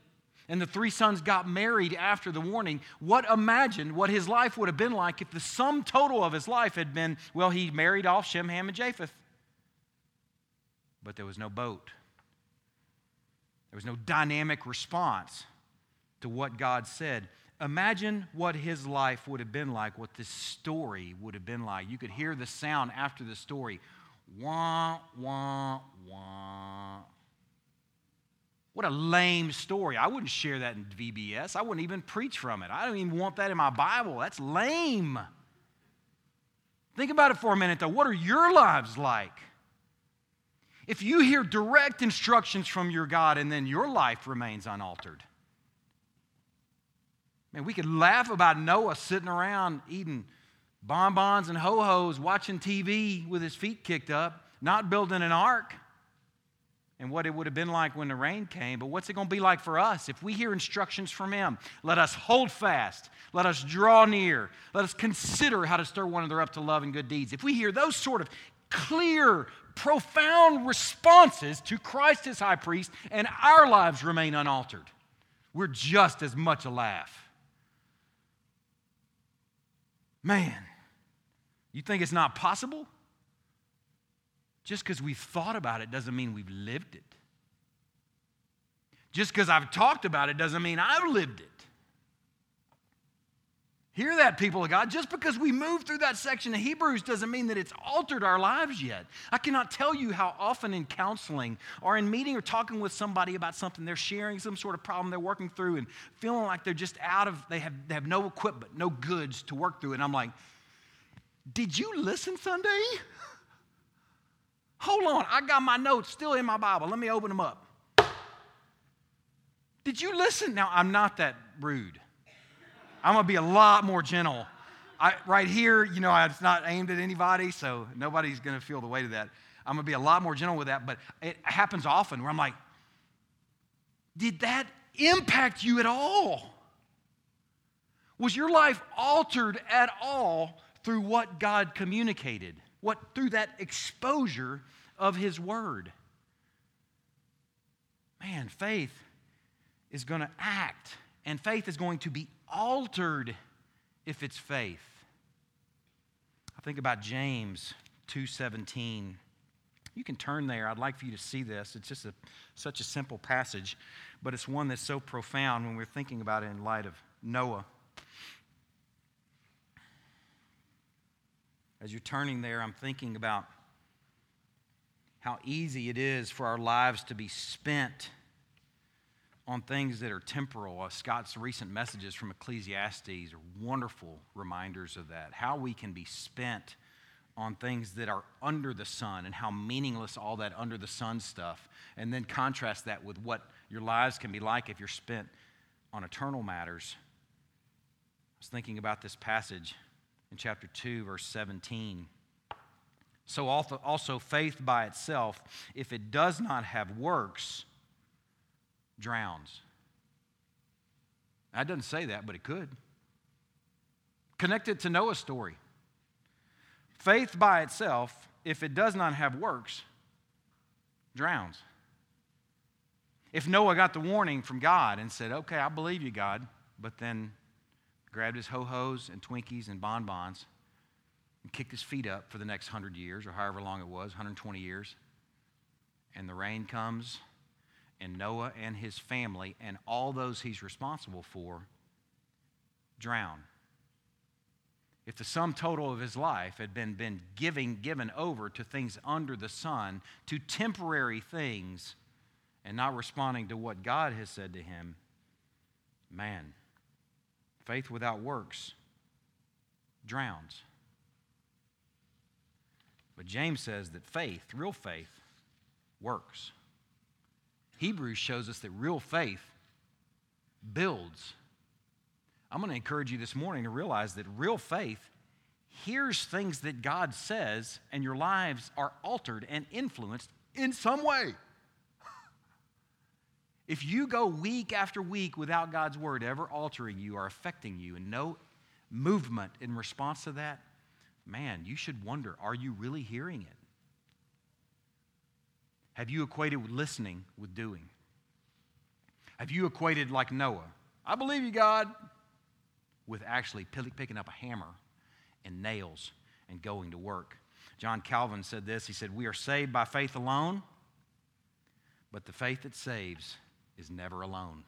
and the three sons got married after the warning. What imagine what his life would have been like if the sum total of his life had been, well, he married off Shem, Ham, and Japheth. But there was no boat. There was no dynamic response to what God said. Imagine what his life would have been like, what this story would have been like. You could hear the sound after the story wah, wah, wah. What a lame story. I wouldn't share that in VBS. I wouldn't even preach from it. I don't even want that in my Bible. That's lame. Think about it for a minute, though. What are your lives like? If you hear direct instructions from your God and then your life remains unaltered. Man, we could laugh about Noah sitting around eating bonbons and ho hos, watching TV with his feet kicked up, not building an ark. And what it would have been like when the rain came, but what's it going to be like for us if we hear instructions from Him? Let us hold fast. Let us draw near. Let us consider how to stir one another up to love and good deeds. If we hear those sort of clear, profound responses to Christ as high priest, and our lives remain unaltered. We're just as much a laugh. Man, you think it's not possible? Just because we've thought about it doesn't mean we've lived it. Just because I've talked about it doesn't mean I've lived it. Hear that, people of God. Just because we moved through that section of Hebrews doesn't mean that it's altered our lives yet. I cannot tell you how often in counseling or in meeting or talking with somebody about something, they're sharing some sort of problem they're working through and feeling like they're just out of, they have, they have no equipment, no goods to work through. And I'm like, did you listen Sunday? Hold on, I got my notes still in my Bible. Let me open them up. Did you listen? Now, I'm not that rude. I'm going to be a lot more gentle. I, right here, you know, it's not aimed at anybody, so nobody's going to feel the weight of that. I'm going to be a lot more gentle with that, but it happens often where I'm like, did that impact you at all? Was your life altered at all through what God communicated? What through that exposure of his word? Man, faith is going to act and faith is going to be altered if it's faith. I think about James 2:17. You can turn there. I'd like for you to see this. It's just a, such a simple passage, but it's one that's so profound when we're thinking about it in light of Noah. As you're turning there, I'm thinking about how easy it is for our lives to be spent on things that are temporal. Uh, Scott's recent messages from Ecclesiastes are wonderful reminders of that. How we can be spent on things that are under the sun and how meaningless all that under the sun stuff. And then contrast that with what your lives can be like if you're spent on eternal matters. I was thinking about this passage in chapter 2, verse 17. So, also, faith by itself, if it does not have works, drowns. That doesn't say that, but it could. Connect it to Noah's story. Faith by itself, if it does not have works, drowns. If Noah got the warning from God and said, Okay, I believe you, God, but then grabbed his ho hos and Twinkies and bonbons and kicked his feet up for the next 100 years or however long it was 120 years, and the rain comes and Noah and his family and all those he's responsible for drown. If the sum total of his life had been, been giving, given over to things under the sun, to temporary things, and not responding to what God has said to him, Man, faith without works drowns. But James says that faith, real faith, works. Hebrews shows us that real faith builds. I'm going to encourage you this morning to realize that real faith hears things that God says, and your lives are altered and influenced in some way. If you go week after week without God's word ever altering you or affecting you and no movement in response to that, man, you should wonder are you really hearing it? Have you equated listening with doing? Have you equated like Noah? I believe you, God, with actually picking up a hammer and nails and going to work. John Calvin said this He said, We are saved by faith alone, but the faith that saves is never alone.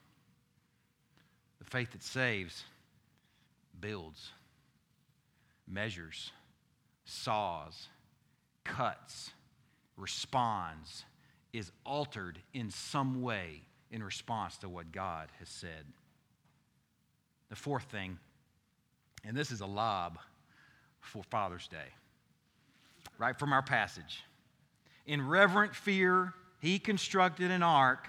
The faith that saves builds, measures, saws, cuts, responds, is altered in some way in response to what God has said. The fourth thing, and this is a lob for Father's Day, right from our passage. In reverent fear, he constructed an ark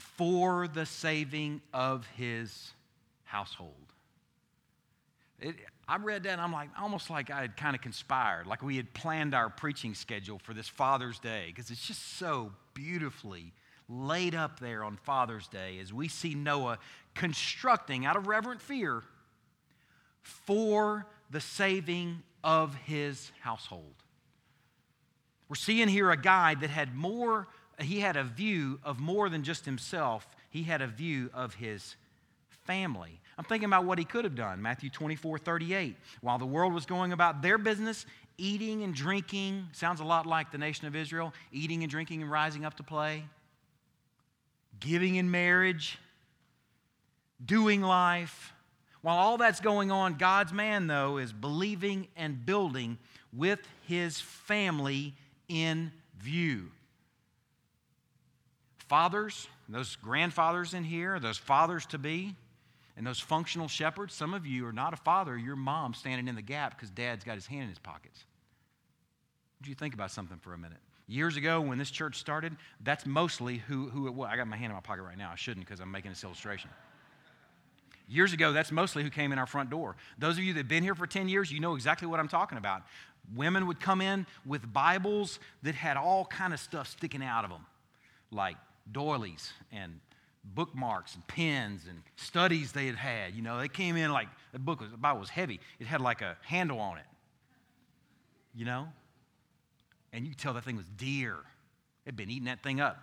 for the saving of his household. It, I read that and I'm like, almost like I had kind of conspired, like we had planned our preaching schedule for this Father's Day, because it's just so beautifully laid up there on Father's Day as we see Noah constructing out of reverent fear for the saving of his household. We're seeing here a guy that had more, he had a view of more than just himself, he had a view of his family. I'm thinking about what he could have done. Matthew 24, 38. While the world was going about their business, eating and drinking, sounds a lot like the nation of Israel, eating and drinking and rising up to play, giving in marriage, doing life, while all that's going on, God's man, though, is believing and building with his family in view. Fathers, those grandfathers in here, those fathers to be, and those functional shepherds, some of you are not a father, your mom standing in the gap because dad's got his hand in his pockets. Would you think about something for a minute? Years ago, when this church started, that's mostly who, who it was. I got my hand in my pocket right now. I shouldn't because I'm making this illustration. Years ago, that's mostly who came in our front door. Those of you that have been here for 10 years, you know exactly what I'm talking about. Women would come in with Bibles that had all kind of stuff sticking out of them, like doilies and bookmarks and pens and studies they had had. You know, they came in like the book was the Bible was heavy. It had like a handle on it. You know? And you could tell that thing was dear. It'd been eating that thing up.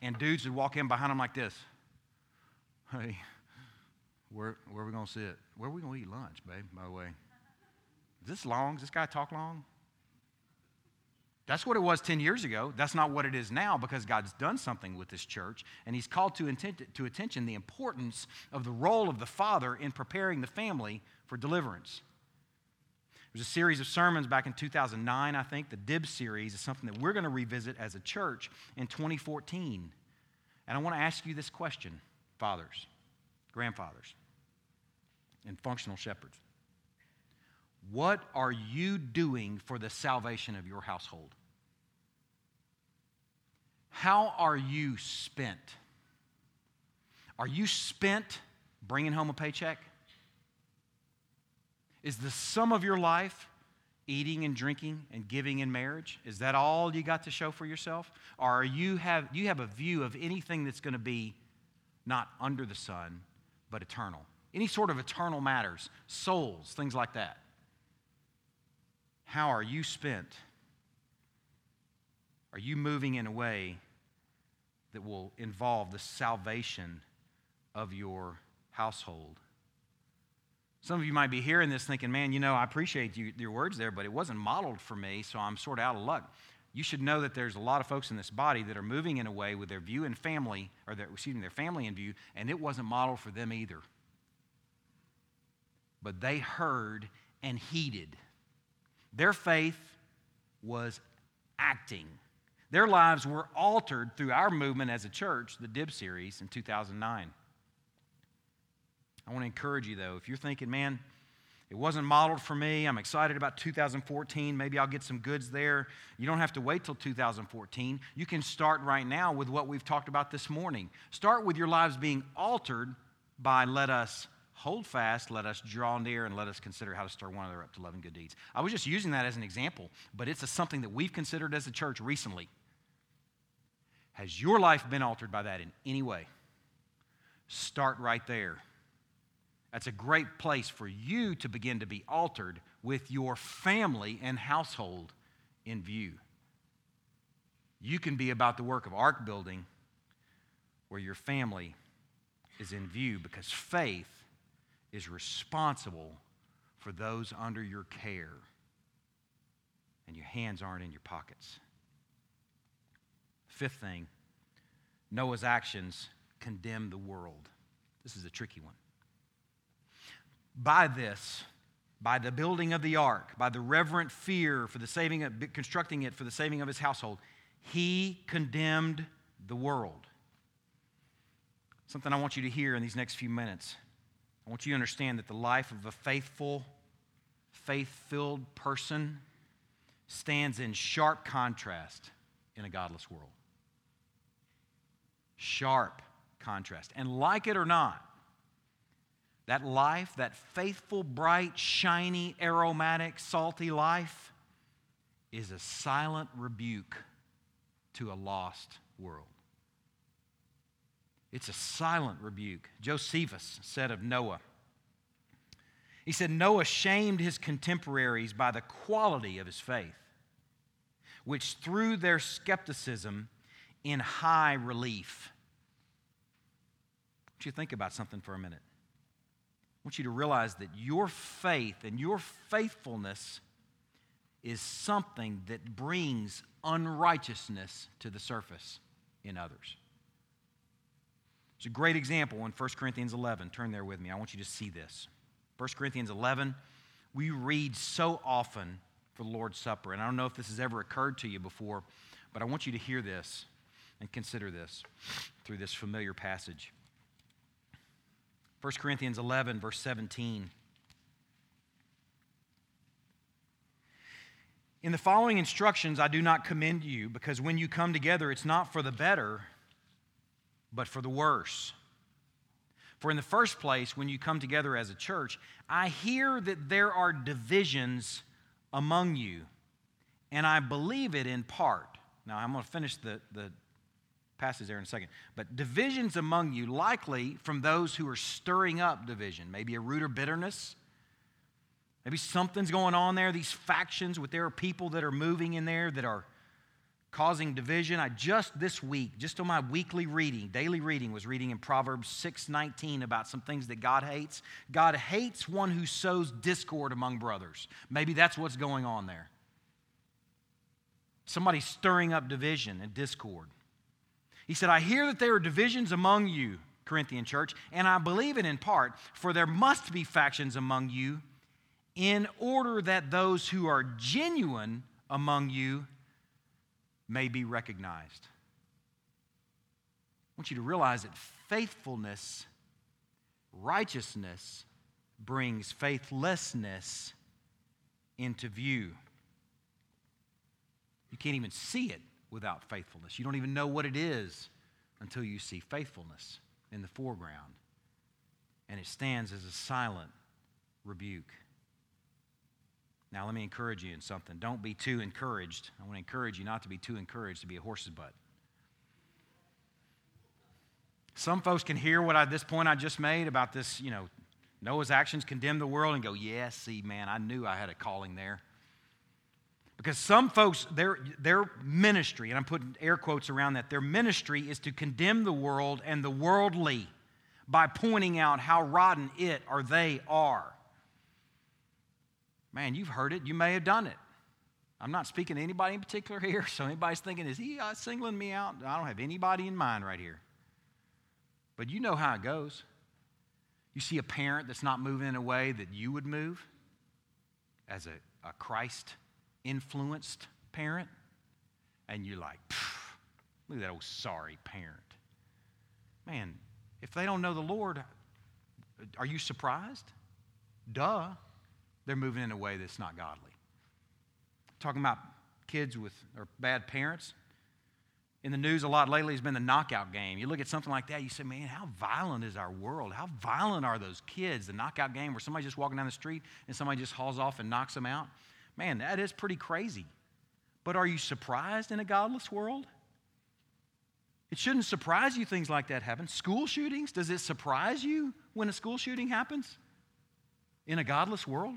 And dudes would walk in behind them like this. Hey, where, where are we going to sit? Where are we going to eat lunch, babe, by the way? Is this long? Does this guy talk long? That's what it was 10 years ago. That's not what it is now because God's done something with this church and He's called to, to attention the importance of the role of the Father in preparing the family for deliverance. There was a series of sermons back in 2009, I think. The DIB series is something that we're going to revisit as a church in 2014. And I want to ask you this question, fathers, grandfathers and functional shepherds. What are you doing for the salvation of your household? How are you spent? Are you spent bringing home a paycheck? Is the sum of your life eating and drinking and giving in marriage? Is that all you got to show for yourself? Or are you have, you have a view of anything that's going to be not under the sun, but eternal? any sort of eternal matters, souls, things like that. How are you spent? Are you moving in a way that will involve the salvation of your household? Some of you might be hearing this thinking, man, you know, I appreciate you, your words there, but it wasn't modeled for me, so I'm sort of out of luck. You should know that there's a lot of folks in this body that are moving in a way with their view and family, or their, excuse me, their family in view, and it wasn't modeled for them either but they heard and heeded. Their faith was acting. Their lives were altered through our movement as a church, the DIB series in 2009. I want to encourage you, though, if you're thinking, man, it wasn't modeled for me. I'm excited about 2014. Maybe I'll get some goods there. You don't have to wait till 2014. You can start right now with what we've talked about this morning. Start with your lives being altered by let us hold fast, let us draw near, and let us consider how to stir one another up to love and good deeds. I was just using that as an example, but it's a, something that we've considered as a church recently. Has your life been altered by that in any way? Start right there. That's a great place for you to begin to be altered with your family and household in view. You can be about the work of ark building where your family is in view because faith is responsible for those under your care and your hands aren't in your pockets. Fifth thing Noah's actions condemn the world. This is a tricky one by this, by the building of the ark, by the reverent fear for the saving of, constructing it for the saving of his household, he condemned the world. Something I want you to hear in these next few minutes. I want you to understand that the life of a faithful, faith filled person stands in sharp contrast in a godless world. Sharp contrast. And like it or not, that life, that faithful, bright, shiny, aromatic, salty life, is a silent rebuke to a lost world. It's a silent rebuke. Josephus said of Noah, he said, Noah shamed his contemporaries by the quality of his faith, which threw their skepticism in high relief. What you think about something for a minute? I want you to realize that your faith and your faithfulness is something that brings unrighteousness to the surface in others. It's a great example in 1 Corinthians 11. Turn there with me. I want you to see this. 1 Corinthians 11, we read so often for the Lord's Supper. And I don't know if this has ever occurred to you before, but I want you to hear this and consider this through this familiar passage. 1 Corinthians 11, verse 17. In the following instructions, I do not commend you, because when you come together, it's not for the better, but for the worse. For in the first place, when you come together as a church, I hear that there are divisions among you, and I believe it in part. Now, I'm going to finish the, the passage there in a second. But divisions among you, likely from those who are stirring up division, maybe a root of bitterness. Maybe something's going on there, these factions with there are people that are moving in there that are causing division. I just this week, just on my weekly reading, daily reading, was reading in Proverbs 6:19 about some things that God hates. God hates one who sows discord among brothers. Maybe that's what's going on there. Somebody stirring up division and discord. He said, I hear that there are divisions among you, Corinthian church, and I believe it in part, for there must be factions among you in order that those who are genuine among you may be recognized. I want you to realize that faithfulness, righteousness, brings faithlessness into view. You can't even see it without faithfulness. You don't even know what it is until you see faithfulness in the foreground. And it stands as a silent rebuke. Now, let me encourage you in something. Don't be too encouraged. I want to encourage you not to be too encouraged to be a horse's butt. Some folks can hear what I, this point I just made about this, you know, Noah's actions condemn the world and go, yeah, see, man, I knew I had a calling there. Because some folks, their, their ministry, and I'm putting air quotes around that, their ministry is to condemn the world and the worldly by pointing out how rotten it or they are. Man, you've heard it. You may have done it. I'm not speaking to anybody in particular here, so anybody's thinking, is he uh, singling me out? I don't have anybody in mind right here. But you know how it goes. You see a parent that's not moving in a way that you would move as a, a Christ influenced parent, and you're like, look at that old sorry parent. Man, if they don't know the Lord, Are you surprised? Duh. They're moving in a way that's not godly. Talking about kids with or bad parents. In the news a lot lately has been the knockout game. You look at something like that, you say, man, how violent is our world? How violent are those kids? The knockout game where somebody's just walking down the street and somebody just hauls off and knocks them out. Man, that is pretty crazy. But are you surprised in a godless world? It shouldn't surprise you things like that happen. School shootings, does it surprise you when a school shooting happens in a godless world?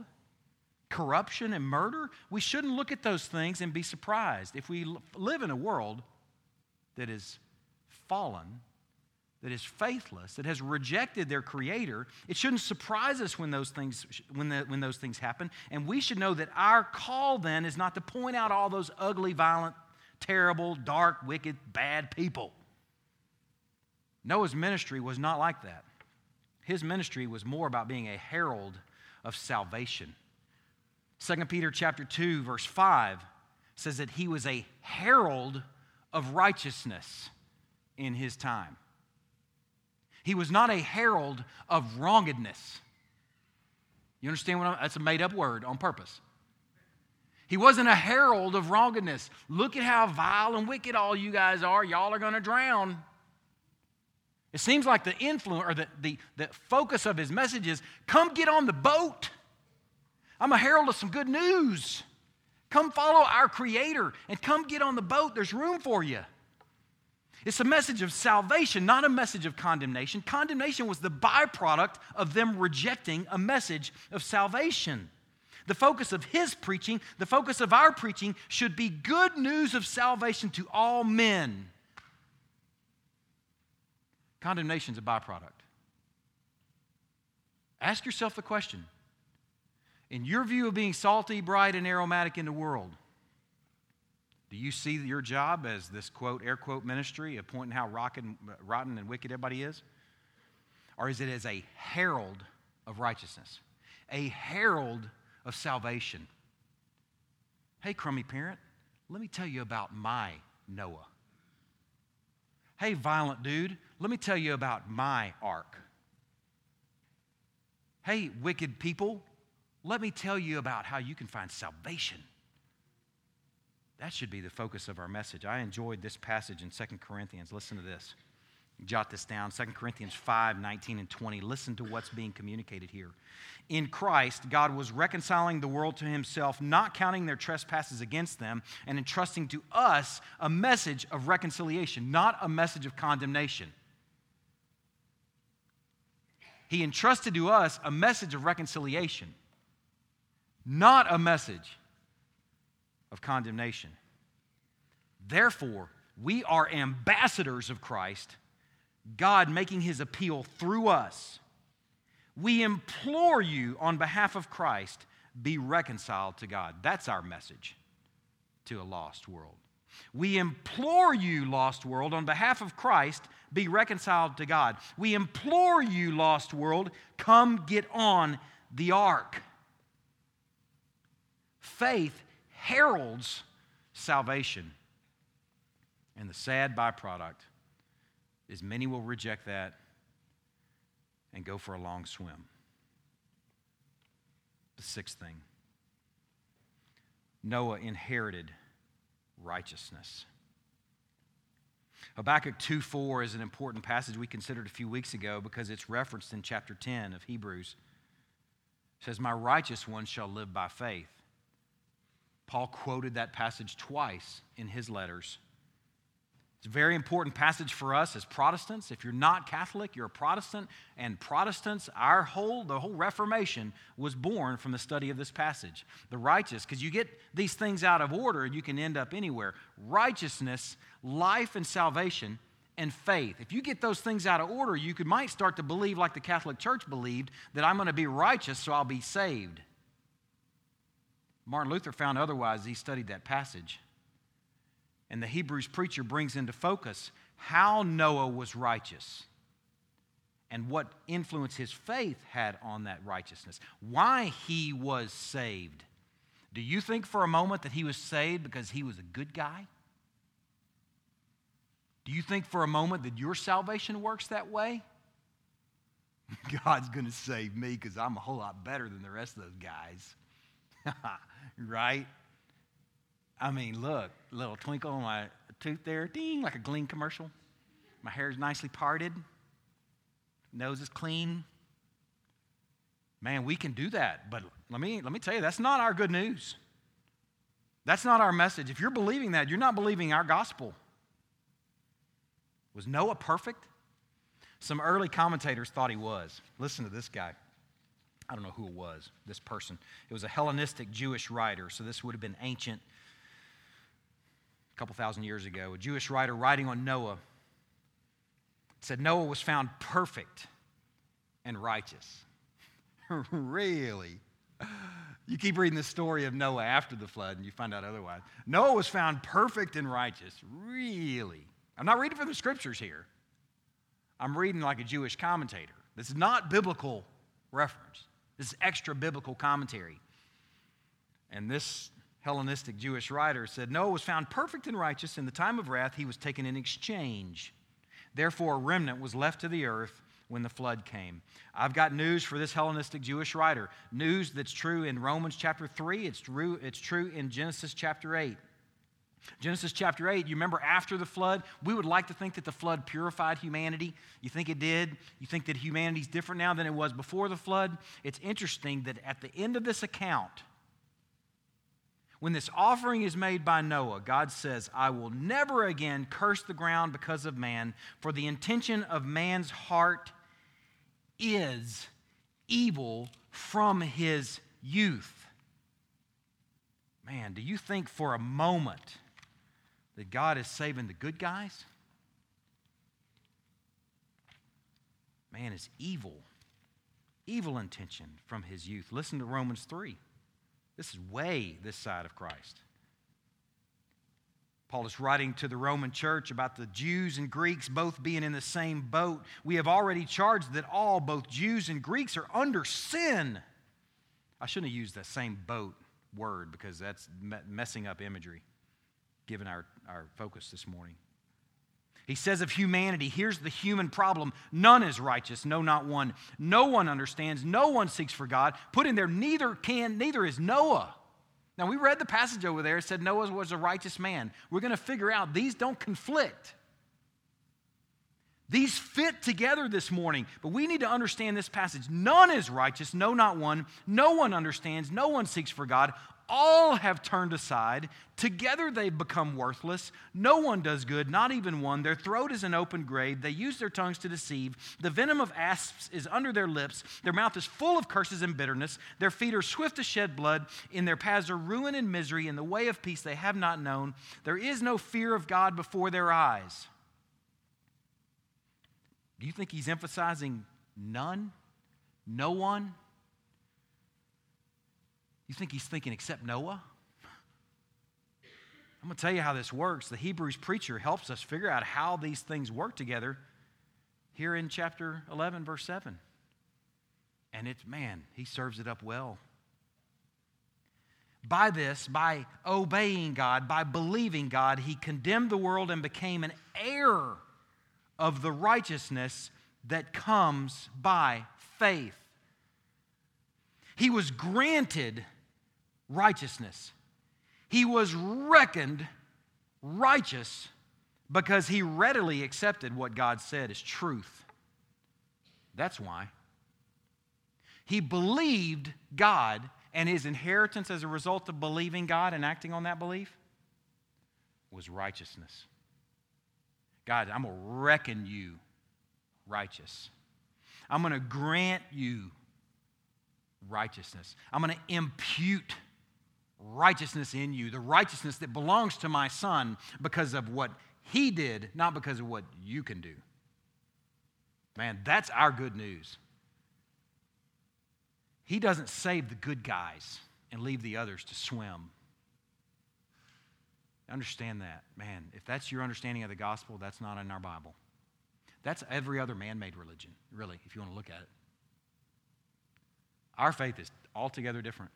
Corruption and murder, we shouldn't look at those things and be surprised. If we live in a world that is fallen, that is faithless, that has rejected their creator, it shouldn't surprise us when those things when, the, when those things happen. And we should know that our call then is not to point out all those ugly, violent, terrible, dark, wicked, bad people. Noah's ministry was not like that. His ministry was more about being a herald of salvation. 2 Peter chapter 2 verse 5 says that he was a herald of righteousness in his time. He was not a herald of wrongedness. You understand what I'm, that's a made up word on purpose. He wasn't a herald of wrongedness. Look at how vile and wicked all you guys are. Y'all are going to drown. It seems like the influence or the, the, the focus of his message is come get on the boat. I'm a herald of some good news. Come follow our Creator and come get on the boat. There's room for you. It's a message of salvation, not a message of condemnation. Condemnation was the byproduct of them rejecting a message of salvation. The focus of his preaching, the focus of our preaching, should be good news of salvation to all men. Condemnation is a byproduct. Ask yourself the question in your view of being salty, bright, and aromatic in the world, do you see your job as this quote, air quote ministry of pointing how rotten, rotten and wicked everybody is? Or is it as a herald of righteousness, a herald of salvation? Hey, crummy parent, let me tell you about my Noah. Hey, violent dude, let me tell you about my ark. Hey, wicked people, let me tell you about how you can find salvation. That should be the focus of our message. I enjoyed this passage in 2 Corinthians. Listen to this. Jot this down 2 Corinthians 5 19 and 20. Listen to what's being communicated here. In Christ, God was reconciling the world to himself, not counting their trespasses against them, and entrusting to us a message of reconciliation, not a message of condemnation. He entrusted to us a message of reconciliation, not a message of condemnation. Therefore, we are ambassadors of Christ, God making his appeal through us. We implore you on behalf of Christ, be reconciled to God. That's our message to a lost world. We implore you, lost world, on behalf of Christ, be reconciled to God. We implore you, lost world, come get on the ark. Faith heralds salvation. And the sad byproduct is many will reject that and go for a long swim. The sixth thing Noah inherited righteousness. Habakkuk 2 4 is an important passage we considered a few weeks ago because it's referenced in chapter 10 of Hebrews. It says, My righteous one shall live by faith. Paul quoted that passage twice in his letters. It's a very important passage for us as Protestants. If you're not Catholic, you're a Protestant, and Protestants, our whole, the whole Reformation was born from the study of this passage. The righteous, because you get these things out of order you can end up anywhere. Righteousness, life, and salvation, and faith. If you get those things out of order, you could, might start to believe, like the Catholic Church believed, that I'm going to be righteous, so I'll be saved. Martin Luther found otherwise. He studied that passage. And the Hebrews preacher brings into focus how Noah was righteous and what influence his faith had on that righteousness, why he was saved. Do you think for a moment that he was saved because he was a good guy? Do you think for a moment that your salvation works that way? God's going to save me because I'm a whole lot better than the rest of those guys. right? I mean, look, little twinkle on my tooth there, ding, like a Gleem commercial. My hair's nicely parted, nose is clean. Man, we can do that, but let me, let me tell you, that's not our good news. That's not our message. If you're believing that, you're not believing our gospel. Was Noah perfect? Some early commentators thought he was. Listen to this guy. I don't know who it was, this person. It was a Hellenistic Jewish writer, so this would have been ancient, a couple thousand years ago. A Jewish writer writing on Noah said Noah was found perfect and righteous. really? You keep reading the story of Noah after the flood and you find out otherwise. Noah was found perfect and righteous. Really? I'm not reading from the scriptures here. I'm reading like a Jewish commentator. This is not biblical reference, this is extra biblical commentary. And this Hellenistic Jewish writer said Noah was found perfect and righteous. In the time of wrath, he was taken in exchange. Therefore, a remnant was left to the earth when the flood came. I've got news for this Hellenistic Jewish writer. News that's true in Romans chapter 3, it's true, it's true in Genesis chapter 8. Genesis chapter 8, you remember after the flood, we would like to think that the flood purified humanity. You think it did? You think that humanity's different now than it was before the flood? It's interesting that at the end of this account, when this offering is made by Noah, God says, I will never again curse the ground because of man, for the intention of man's heart is evil from his youth. Man, do you think for a moment that God is saving the good guys? Man is evil, evil intention from his youth. Listen to Romans 3. This is way this side of Christ. Paul is writing to the Roman church about the Jews and Greeks both being in the same boat. We have already charged that all, both Jews and Greeks, are under sin. I shouldn't have used that same boat word because that's messing up imagery, given our, our focus this morning. He says of humanity, here's the human problem none is righteous, no, not one. No one understands, no one seeks for God. Put in there, neither can, neither is Noah. Now, we read the passage over there. It said Noah was a righteous man. We're going to figure out these don't conflict. These fit together this morning, but we need to understand this passage. None is righteous, no, not one. No one understands, no one seeks for God. All have turned aside. Together they've become worthless. No one does good, not even one. Their throat is an open grave. They use their tongues to deceive. The venom of asps is under their lips. Their mouth is full of curses and bitterness. Their feet are swift to shed blood. In their paths are ruin and misery. In the way of peace they have not known. There is no fear of God before their eyes. Do you think he's emphasizing none? No one? You think he's thinking except Noah? I'm going to tell you how this works. The Hebrews preacher helps us figure out how these things work together here in chapter 11, verse 7. And it's, man, he serves it up well. By this, by obeying God, by believing God, he condemned the world and became an heir of the righteousness that comes by faith. He was granted righteousness. He was reckoned righteous because he readily accepted what God said as truth. That's why. He believed God, and his inheritance as a result of believing God and acting on that belief was righteousness. God, I'm going to reckon you righteous. I'm going to grant you righteousness. I'm going to impute righteousness in you, the righteousness that belongs to my son because of what he did, not because of what you can do. Man, that's our good news. He doesn't save the good guys and leave the others to swim. Understand that. Man, if that's your understanding of the gospel, that's not in our Bible. That's every other man made religion, really, if you want to look at it. Our faith is altogether different.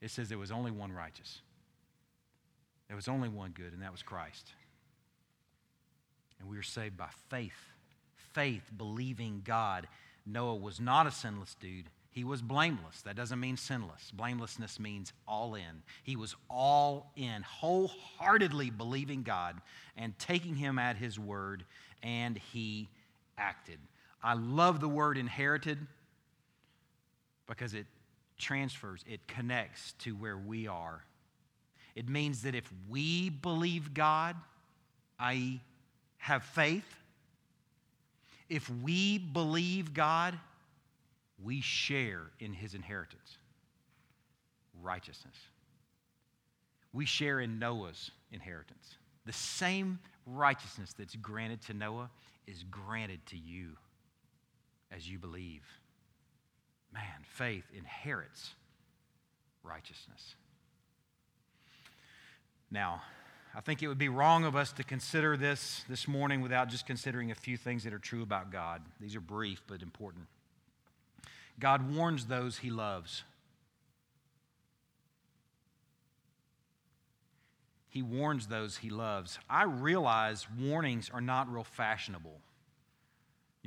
It says there was only one righteous, there was only one good, and that was Christ. And we were saved by faith. Faith, believing God, Noah was not a sinless dude. He was blameless. That doesn't mean sinless. Blamelessness means all in. He was all in, wholeheartedly believing God and taking him at his word, and he acted. I love the word inherited because it transfers, it connects to where we are. It means that if we believe God, i.e., have faith, if we believe God, we share in his inheritance righteousness. We share in Noah's inheritance. The same righteousness that's granted to Noah is granted to you as you believe. Man, faith inherits righteousness. Now, I think it would be wrong of us to consider this this morning without just considering a few things that are true about God. These are brief but important. God warns those he loves. He warns those he loves. I realize warnings are not real fashionable.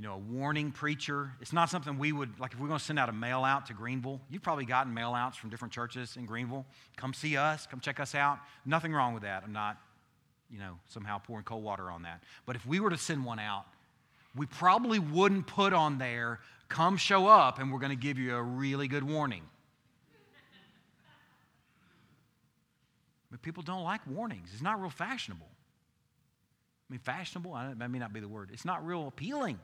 You know, a warning preacher, it's not something we would, like if we're going to send out a mail out to Greenville, you've probably gotten mail outs from different churches in Greenville. Come see us, come check us out. Nothing wrong with that. I'm not, you know, somehow pouring cold water on that. But if we were to send one out, we probably wouldn't put on there, come show up and we're going to give you a really good warning. But people don't like warnings. It's not real fashionable. I mean, fashionable, that may not be the word. It's not real appealing.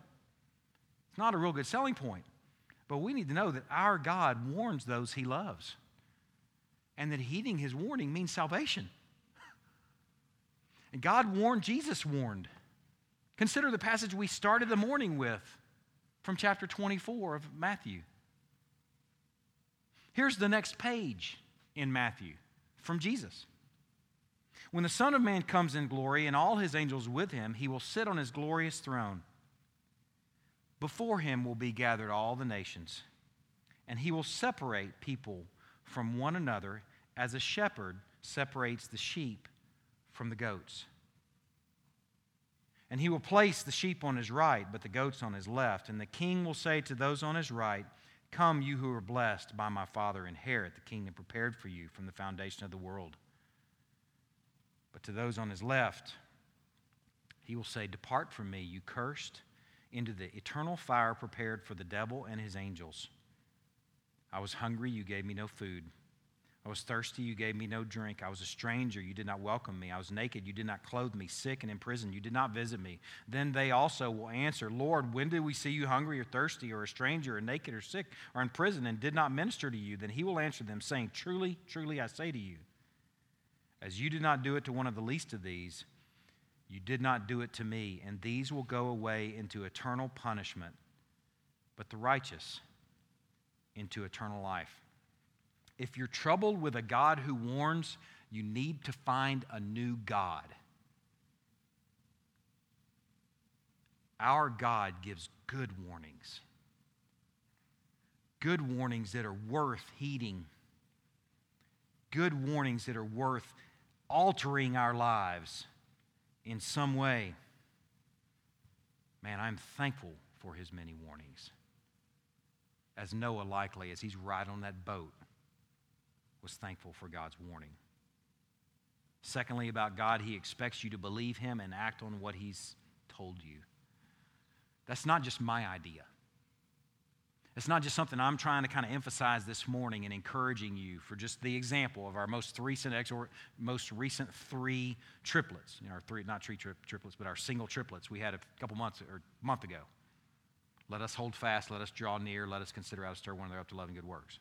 It's not a real good selling point. But we need to know that our God warns those he loves. And that heeding his warning means salvation. And God warned, Jesus warned. Consider the passage we started the morning with from chapter 24 of Matthew. Here's the next page in Matthew from Jesus. When the Son of Man comes in glory and all his angels with him, he will sit on his glorious throne. Before him will be gathered all the nations, and he will separate people from one another as a shepherd separates the sheep from the goats. And he will place the sheep on his right, but the goats on his left. And the king will say to those on his right, Come, you who are blessed by my Father, inherit the kingdom prepared for you from the foundation of the world. But to those on his left, he will say, Depart from me, you cursed, into the eternal fire prepared for the devil and his angels. I was hungry, you gave me no food. I was thirsty, you gave me no drink. I was a stranger, you did not welcome me. I was naked, you did not clothe me. Sick and in prison, you did not visit me. Then they also will answer, Lord, when did we see you hungry or thirsty or a stranger or naked or sick or in prison and did not minister to you? Then he will answer them, saying, Truly, truly, I say to you, as you did not do it to one of the least of these, you did not do it to me. And these will go away into eternal punishment, but the righteous into eternal life. If you're troubled with a God who warns, you need to find a new God. Our God gives good warnings, good warnings that are worth heeding, good warnings that are worth altering our lives in some way. Man, I'm thankful for his many warnings. As Noah, likely, as he's right on that boat, was thankful for God's warning. Secondly, about God, He expects you to believe Him and act on what He's told you. That's not just my idea. It's not just something I'm trying to kind of emphasize this morning and encouraging you for just the example of our most recent exor- most recent three triplets. You know, our three not three tri- triplets, but our single triplets we had a couple months or month ago. Let us hold fast, let us draw near, let us consider how to stir one another up to loving good works.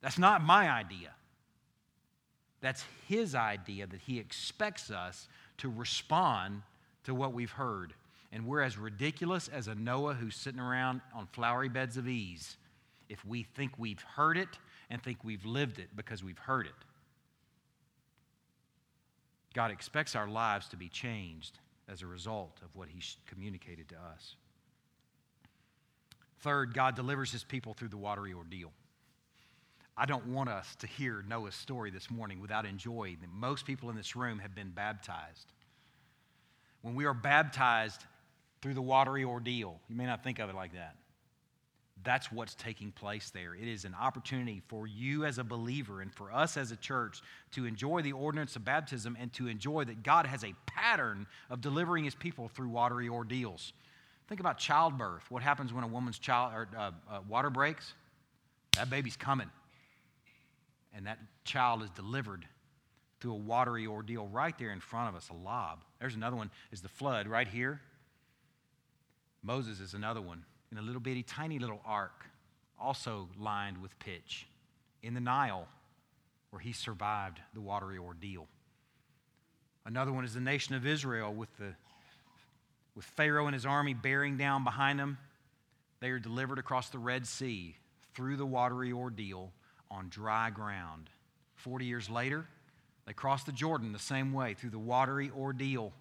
That's not my idea. That's his idea that he expects us to respond to what we've heard. And we're as ridiculous as a Noah who's sitting around on flowery beds of ease if we think we've heard it and think we've lived it because we've heard it. God expects our lives to be changed as a result of what He's communicated to us. Third, God delivers His people through the watery ordeal. I don't want us to hear Noah's story this morning without enjoying that most people in this room have been baptized. When we are baptized through the watery ordeal, you may not think of it like that. That's what's taking place there. It is an opportunity for you as a believer and for us as a church to enjoy the ordinance of baptism and to enjoy that God has a pattern of delivering his people through watery ordeals. Think about childbirth. What happens when a woman's child or, uh, uh, water breaks? That baby's coming. And that child is delivered through a watery ordeal right there in front of us, a lob. There's another one, is the flood right here. Moses is another one in a little bitty, tiny little ark, also lined with pitch, in the Nile, where he survived the watery ordeal. Another one is the nation of Israel with, the, with Pharaoh and his army bearing down behind them. They are delivered across the Red Sea through the watery ordeal on dry ground. Forty years later, they cross the Jordan the same way through the watery ordeal.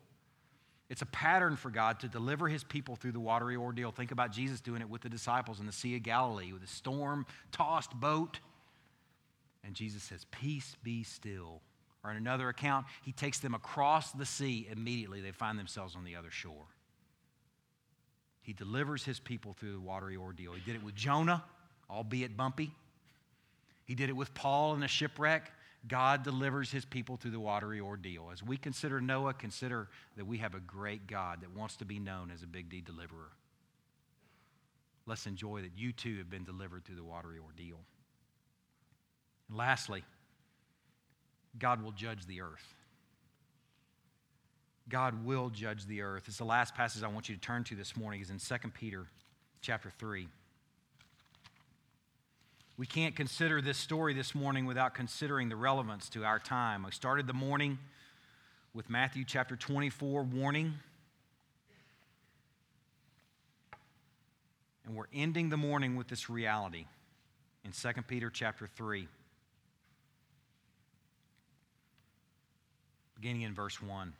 It's a pattern for God to deliver his people through the watery ordeal. Think about Jesus doing it with the disciples in the Sea of Galilee with a storm tossed boat. And Jesus says, Peace be still. Or in another account, he takes them across the sea. Immediately, they find themselves on the other shore. He delivers his people through the watery ordeal. He did it with Jonah, albeit bumpy. He did it with Paul in a shipwreck. God delivers his people through the watery ordeal. As we consider Noah, consider that we have a great God that wants to be known as a big D deliverer. Let's enjoy that you too have been delivered through the watery ordeal. And lastly, God will judge the earth. God will judge the earth. It's the last passage I want you to turn to this morning is in 2 Peter chapter 3. We can't consider this story this morning without considering the relevance to our time. I started the morning with Matthew chapter 24 warning. And we're ending the morning with this reality in 2 Peter chapter 3. Beginning in verse 1.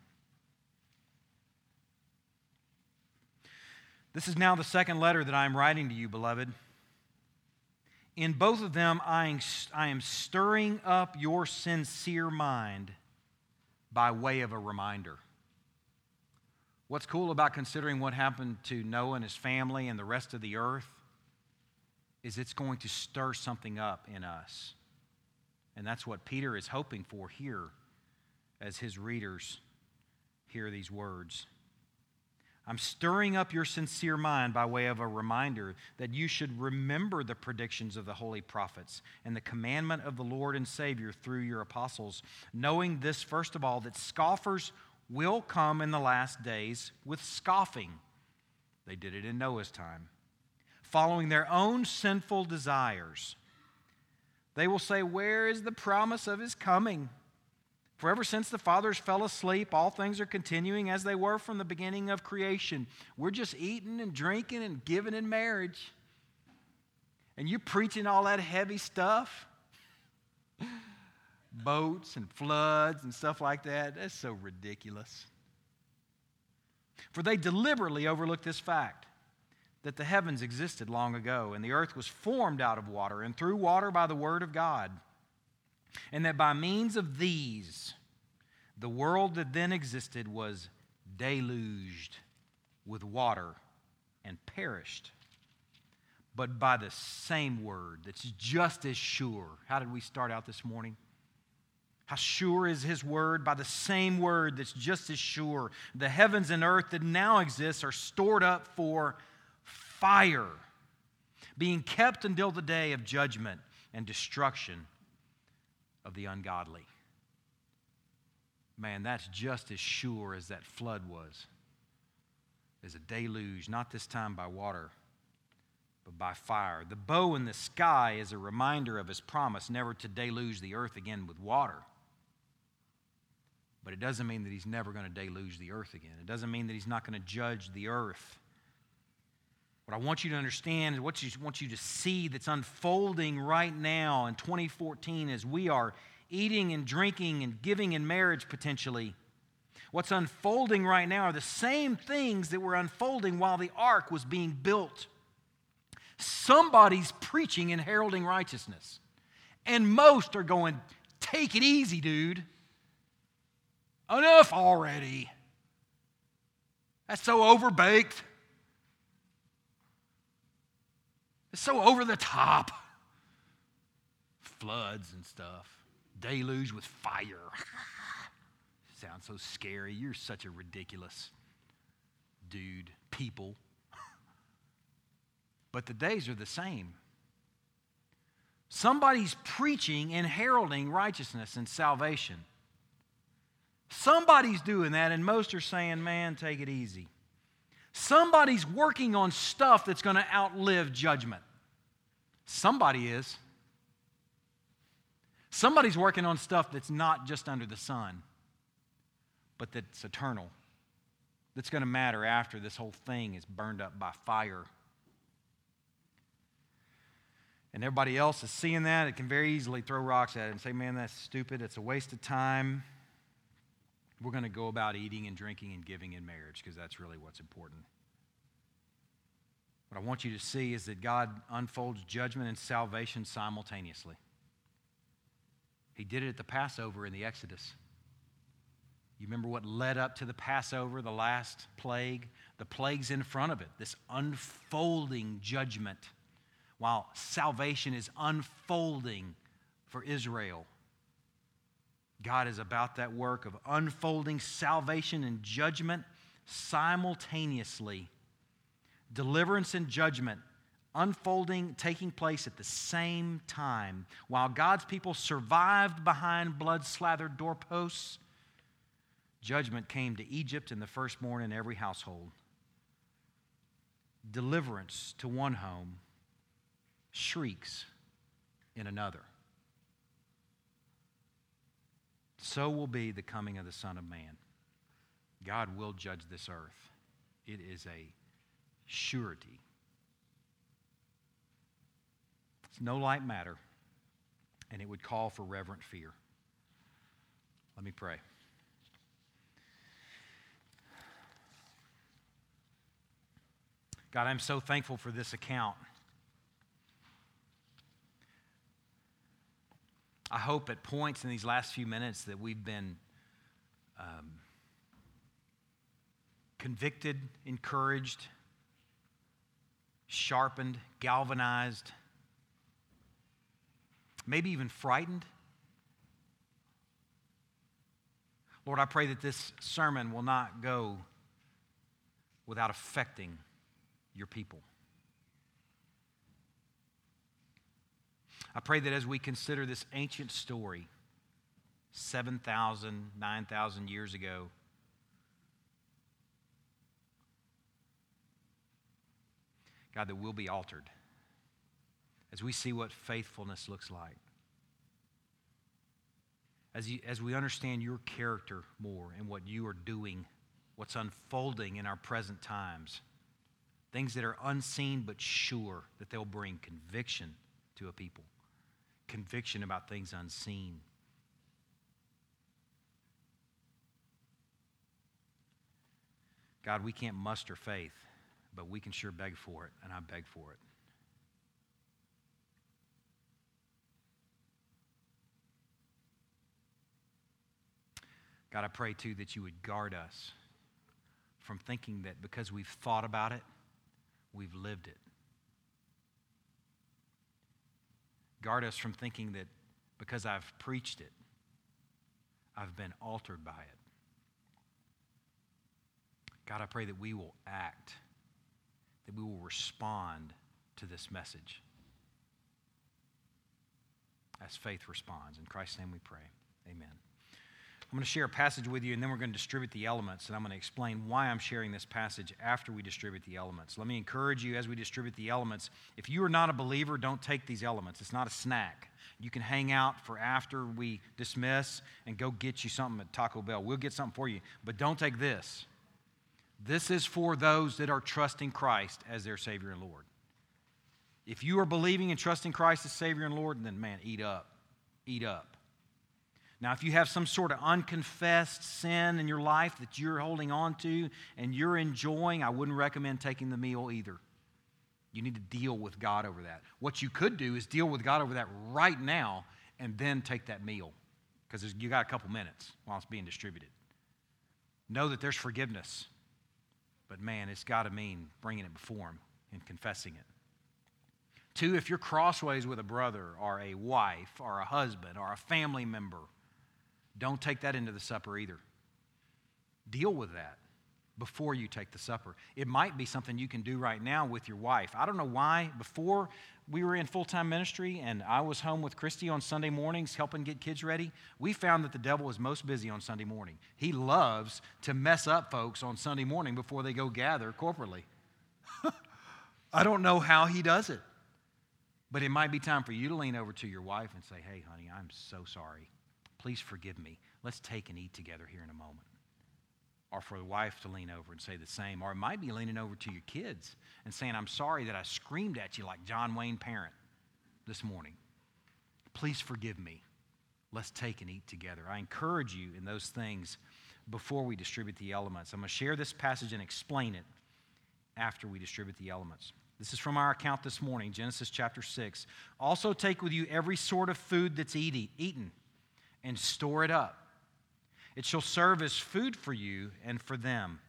This is now the second letter that I am writing to you, beloved. In both of them, I am stirring up your sincere mind by way of a reminder. What's cool about considering what happened to Noah and his family and the rest of the earth is it's going to stir something up in us. And that's what Peter is hoping for here as his readers hear these words. I'm stirring up your sincere mind by way of a reminder that you should remember the predictions of the holy prophets and the commandment of the Lord and Savior through your apostles, knowing this, first of all, that scoffers will come in the last days with scoffing. They did it in Noah's time, following their own sinful desires. They will say, Where is the promise of his coming? For ever since the fathers fell asleep, all things are continuing as they were from the beginning of creation. We're just eating and drinking and giving in marriage. And you're preaching all that heavy stuff? Boats and floods and stuff like that. That's so ridiculous. For they deliberately overlooked this fact that the heavens existed long ago, and the earth was formed out of water and through water by the word of God and that by means of these, the world that then existed was deluged with water and perished. But by the same word that's just as sure. How did we start out this morning? How sure is his word? By the same word that's just as sure. The heavens and earth that now exist are stored up for fire, being kept until the day of judgment and destruction of the ungodly. Man, that's just as sure as that flood was. As a deluge, not this time by water, but by fire. The bow in the sky is a reminder of his promise never to deluge the earth again with water. But it doesn't mean that he's never going to deluge the earth again. It doesn't mean that he's not going to judge the earth. What I want you to understand is what you want you to see that's unfolding right now in 2014 as we are eating and drinking and giving in marriage potentially. What's unfolding right now are the same things that were unfolding while the ark was being built. Somebody's preaching and heralding righteousness. And most are going, take it easy, dude. Enough already. That's so overbaked. It's so over the top. Floods and stuff, deluge with fire. Sounds so scary. You're such a ridiculous dude, people. but the days are the same. Somebody's preaching and heralding righteousness and salvation. Somebody's doing that, and most are saying, man, take it easy. Somebody's working on stuff that's going to outlive judgment. Somebody is. Somebody's working on stuff that's not just under the sun, but that's eternal, that's going to matter after this whole thing is burned up by fire. And everybody else is seeing that. It can very easily throw rocks at it and say, man, that's stupid. It's a waste of time we're going to go about eating and drinking and giving in marriage because that's really what's important. What I want you to see is that God unfolds judgment and salvation simultaneously. He did it at the Passover in the Exodus. You remember what led up to the Passover, the last plague? The plague's in front of it, this unfolding judgment, while salvation is unfolding for Israel. God is about that work of unfolding salvation and judgment simultaneously. Deliverance and judgment unfolding, taking place at the same time. While God's people survived behind blood slathered doorposts, judgment came to Egypt and the firstborn in every household. Deliverance to one home, shrieks in another so will be the coming of the Son of Man. God will judge this earth. It is a surety. It's no light matter, and it would call for reverent fear. Let me pray. God, I'm so thankful for this account. I hope at points in these last few minutes that we've been um, convicted, encouraged, sharpened, galvanized, maybe even frightened. Lord, I pray that this sermon will not go without affecting your people. I pray that as we consider this ancient story, 7,000, 9,000 years ago, God, that we'll be altered as we see what faithfulness looks like. As, you, as we understand your character more and what you are doing, what's unfolding in our present times, things that are unseen but sure that they'll bring conviction to a people conviction about things unseen. God, we can't muster faith, but we can sure beg for it, and I beg for it. God, I pray too that you would guard us from thinking that because we've thought about it, we've lived it. Guard us from thinking that because I've preached it, I've been altered by it. God, I pray that we will act, that we will respond to this message as faith responds. In Christ's name we pray. Amen. I'm going to share a passage with you, and then we're going to distribute the elements, and I'm going to explain why I'm sharing this passage after we distribute the elements. Let me encourage you as we distribute the elements. If you are not a believer, don't take these elements. It's not a snack. You can hang out for after we dismiss and go get you something at Taco Bell. We'll get something for you, but don't take this. This is for those that are trusting Christ as their Savior and Lord. If you are believing and trusting Christ as Savior and Lord, then man, eat up. Eat up. Now, if you have some sort of unconfessed sin in your life that you're holding on to and you're enjoying, I wouldn't recommend taking the meal either. You need to deal with God over that. What you could do is deal with God over that right now and then take that meal because you got a couple minutes while it's being distributed. Know that there's forgiveness, but man, it's got to mean bringing it before Him and confessing it. Two, if you're crossways with a brother or a wife or a husband or a family member, don't take that into the supper either. Deal with that before you take the supper. It might be something you can do right now with your wife. I don't know why. Before we were in full time ministry and I was home with Christy on Sunday mornings helping get kids ready, we found that the devil is most busy on Sunday morning. He loves to mess up folks on Sunday morning before they go gather corporately. I don't know how he does it. But it might be time for you to lean over to your wife and say, Hey, honey, I'm so sorry. Please forgive me. Let's take and eat together here in a moment. Or for the wife to lean over and say the same. Or it might be leaning over to your kids and saying, I'm sorry that I screamed at you like John Wayne Parent this morning. Please forgive me. Let's take and eat together. I encourage you in those things before we distribute the elements. I'm going to share this passage and explain it after we distribute the elements. This is from our account this morning, Genesis chapter 6. Also, take with you every sort of food that's eaten and store it up. It shall serve as food for you and for them.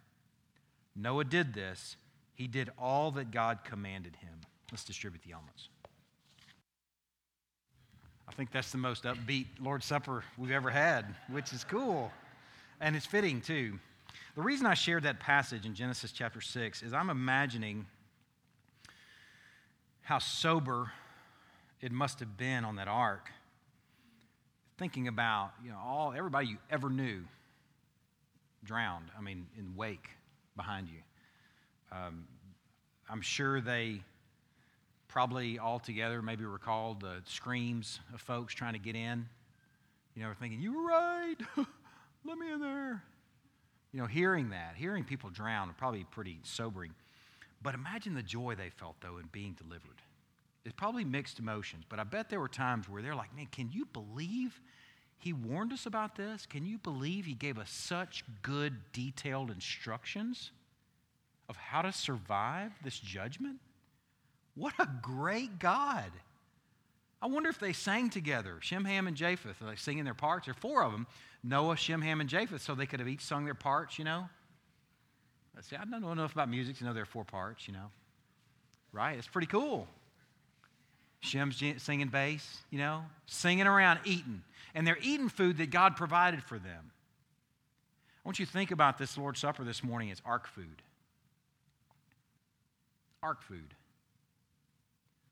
Noah did this, he did all that God commanded him. Let's distribute the elements. I think that's the most upbeat Lord's Supper we've ever had, which is cool. And it's fitting, too. The reason I shared that passage in Genesis chapter 6 is I'm imagining how sober it must have been on that ark. Thinking about, you know, all everybody you ever knew drowned, I mean, in wake behind you. Um, I'm sure they probably all together maybe recalled the screams of folks trying to get in. You know, thinking, you were right, let me in there. You know, hearing that, hearing people drown, probably pretty sobering. But imagine the joy they felt, though, in being delivered. It's probably mixed emotions, but I bet there were times where they're like, man, can you believe he warned us about this? Can you believe he gave us such good, detailed instructions of how to survive this judgment? What a great God. I wonder if they sang together, Shem, Ham, and Japheth. Are they singing their parts? There are four of them Noah, Shem, Ham, and Japheth, so they could have each sung their parts, you know? See, I don't know enough about music to know there are four parts, you know. Right? It's pretty cool. Shem's singing bass, you know, singing around, eating. And they're eating food that God provided for them. I want you to think about this Lord's Supper this morning as ark food. Ark food.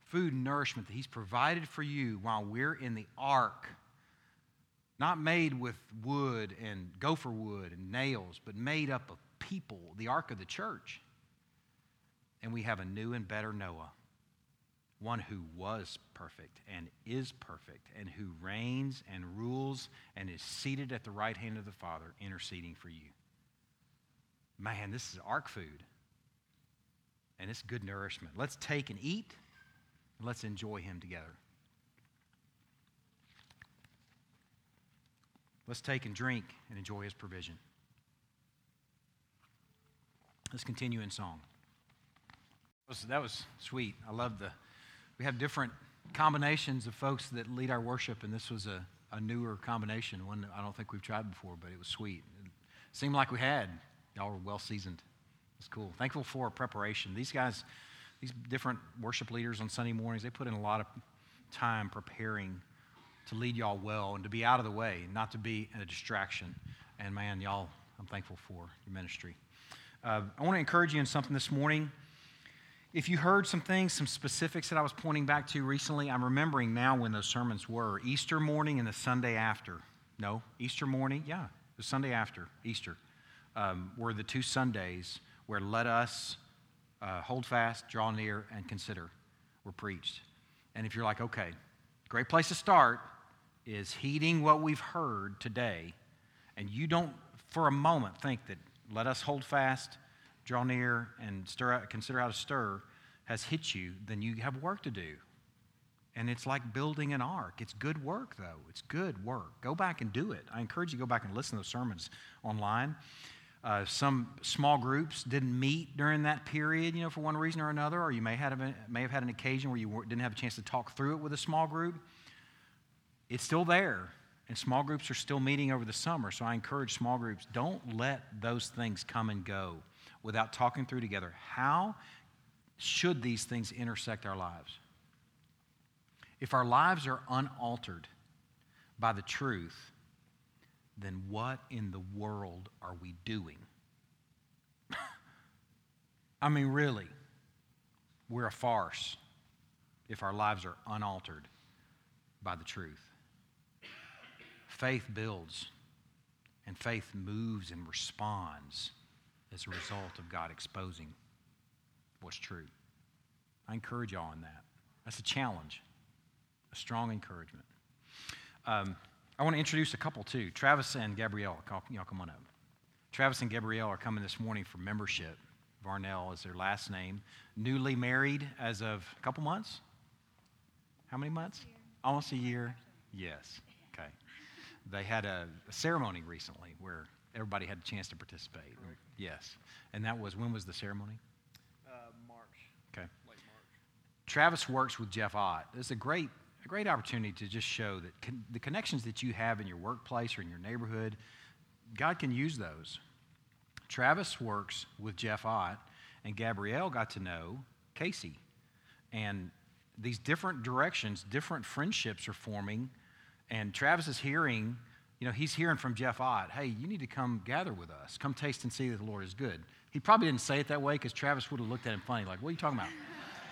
Food and nourishment that He's provided for you while we're in the ark. Not made with wood and gopher wood and nails, but made up of people, the ark of the church. And we have a new and better Noah, one who was perfect and is perfect, and who reigns and rules and is seated at the right hand of the Father, interceding for you. Man, this is ark food. And it's good nourishment. Let's take and eat, and let's enjoy Him together. Let's take and drink and enjoy His provision. Let's continue in song. That was, that was sweet. I love the. We have different combinations of folks that lead our worship, and this was a, a newer combination, one I don't think we've tried before, but it was sweet. It seemed like we had. Y'all were well seasoned. It's cool. Thankful for preparation. These guys, these different worship leaders on Sunday mornings, they put in a lot of time preparing to lead y'all well and to be out of the way, not to be a distraction. And man, y'all, I'm thankful for your ministry. Uh, I want to encourage you in something this morning. If you heard some things, some specifics that I was pointing back to recently, I'm remembering now when those sermons were Easter morning and the Sunday after. No, Easter morning, yeah, the Sunday after Easter um, were the two Sundays where let us uh, hold fast, draw near, and consider were preached. And if you're like, okay, great place to start is heeding what we've heard today, and you don't for a moment think that let us hold fast, draw near, and stir consider how to stir has hit you, then you have work to do. And it's like building an ark. It's good work, though. It's good work. Go back and do it. I encourage you to go back and listen to those sermons online. Uh, some small groups didn't meet during that period, you know, for one reason or another, or you may have, may have had an occasion where you didn't have a chance to talk through it with a small group. It's still there. And small groups are still meeting over the summer, so I encourage small groups don't let those things come and go without talking through together. How should these things intersect our lives? If our lives are unaltered by the truth, then what in the world are we doing? I mean, really, we're a farce if our lives are unaltered by the truth. Faith builds, and faith moves and responds as a result of God exposing what's true. I encourage y'all in that. That's a challenge, a strong encouragement. Um, I want to introduce a couple too. Travis and Gabrielle, y'all come on up. Travis and Gabrielle are coming this morning for membership. Varnell is their last name. Newly married as of a couple months? How many months? Almost a year? Yes. Okay. They had a, a ceremony recently where everybody had a chance to participate. Right. Yes. And that was, when was the ceremony? Uh, March. Okay. Late March. Travis works with Jeff Ott. It's a great, a great opportunity to just show that con- the connections that you have in your workplace or in your neighborhood, God can use those. Travis works with Jeff Ott, and Gabrielle got to know Casey. And these different directions, different friendships are forming. And Travis is hearing you know, he's hearing from Jeff Ott, hey, you need to come gather with us. Come taste and see that the Lord is good. He probably didn't say it that way because Travis would have looked at him funny, like, what are you talking about?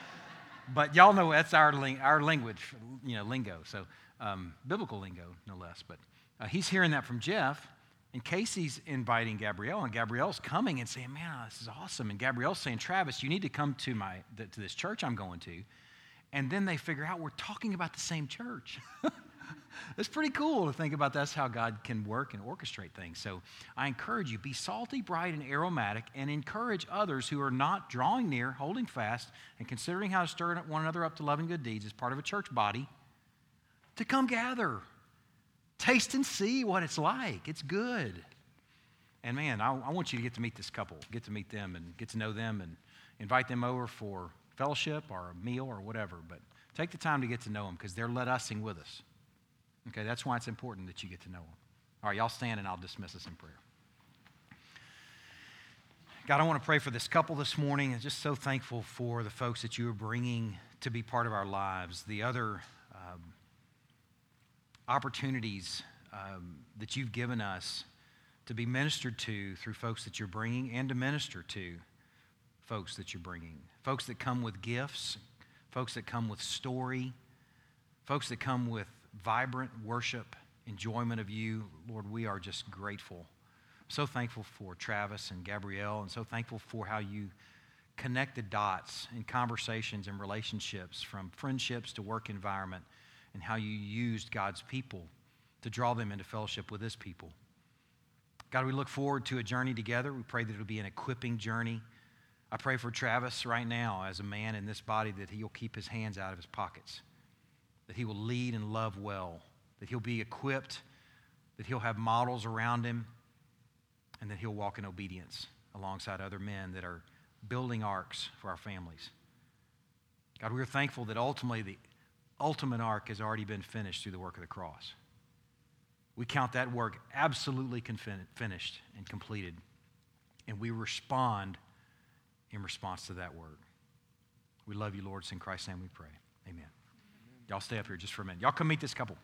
but y'all know that's our, ling- our language, you know, lingo. So um, biblical lingo, no less. But uh, he's hearing that from Jeff. And Casey's inviting Gabrielle, and Gabrielle's coming and saying, Man, this is awesome. And Gabrielle's saying, Travis, you need to come to, my, to this church I'm going to. And then they figure out we're talking about the same church. it's pretty cool to think about that's how God can work and orchestrate things. So I encourage you, be salty, bright, and aromatic, and encourage others who are not drawing near, holding fast, and considering how to stir one another up to loving good deeds as part of a church body to come gather. Taste and see what it's like. It's good. And man, I, I want you to get to meet this couple, get to meet them and get to know them and invite them over for fellowship or a meal or whatever. But take the time to get to know them because they're let us sing with us. Okay, that's why it's important that you get to know Him. All right, y'all stand and I'll dismiss us in prayer. God, I want to pray for this couple this morning and just so thankful for the folks that you are bringing to be part of our lives, the other um, opportunities um, that you've given us to be ministered to through folks that you're bringing and to minister to folks that you're bringing. Folks that come with gifts, folks that come with story, folks that come with vibrant worship, enjoyment of you. Lord, we are just grateful. So thankful for Travis and Gabrielle, and so thankful for how you connect the dots in conversations and relationships from friendships to work environment, and how you used God's people to draw them into fellowship with His people. God, we look forward to a journey together. We pray that it'll be an equipping journey. I pray for Travis right now as a man in this body that he'll keep his hands out of his pockets that he will lead and love well, that he'll be equipped, that he'll have models around him, and that he'll walk in obedience alongside other men that are building arks for our families. God, we are thankful that ultimately the ultimate ark has already been finished through the work of the cross. We count that work absolutely finished and completed, and we respond in response to that word. We love you, Lord. It's in Christ's name we pray. Amen. Y'all stay up here just for a minute. Y'all come meet this couple.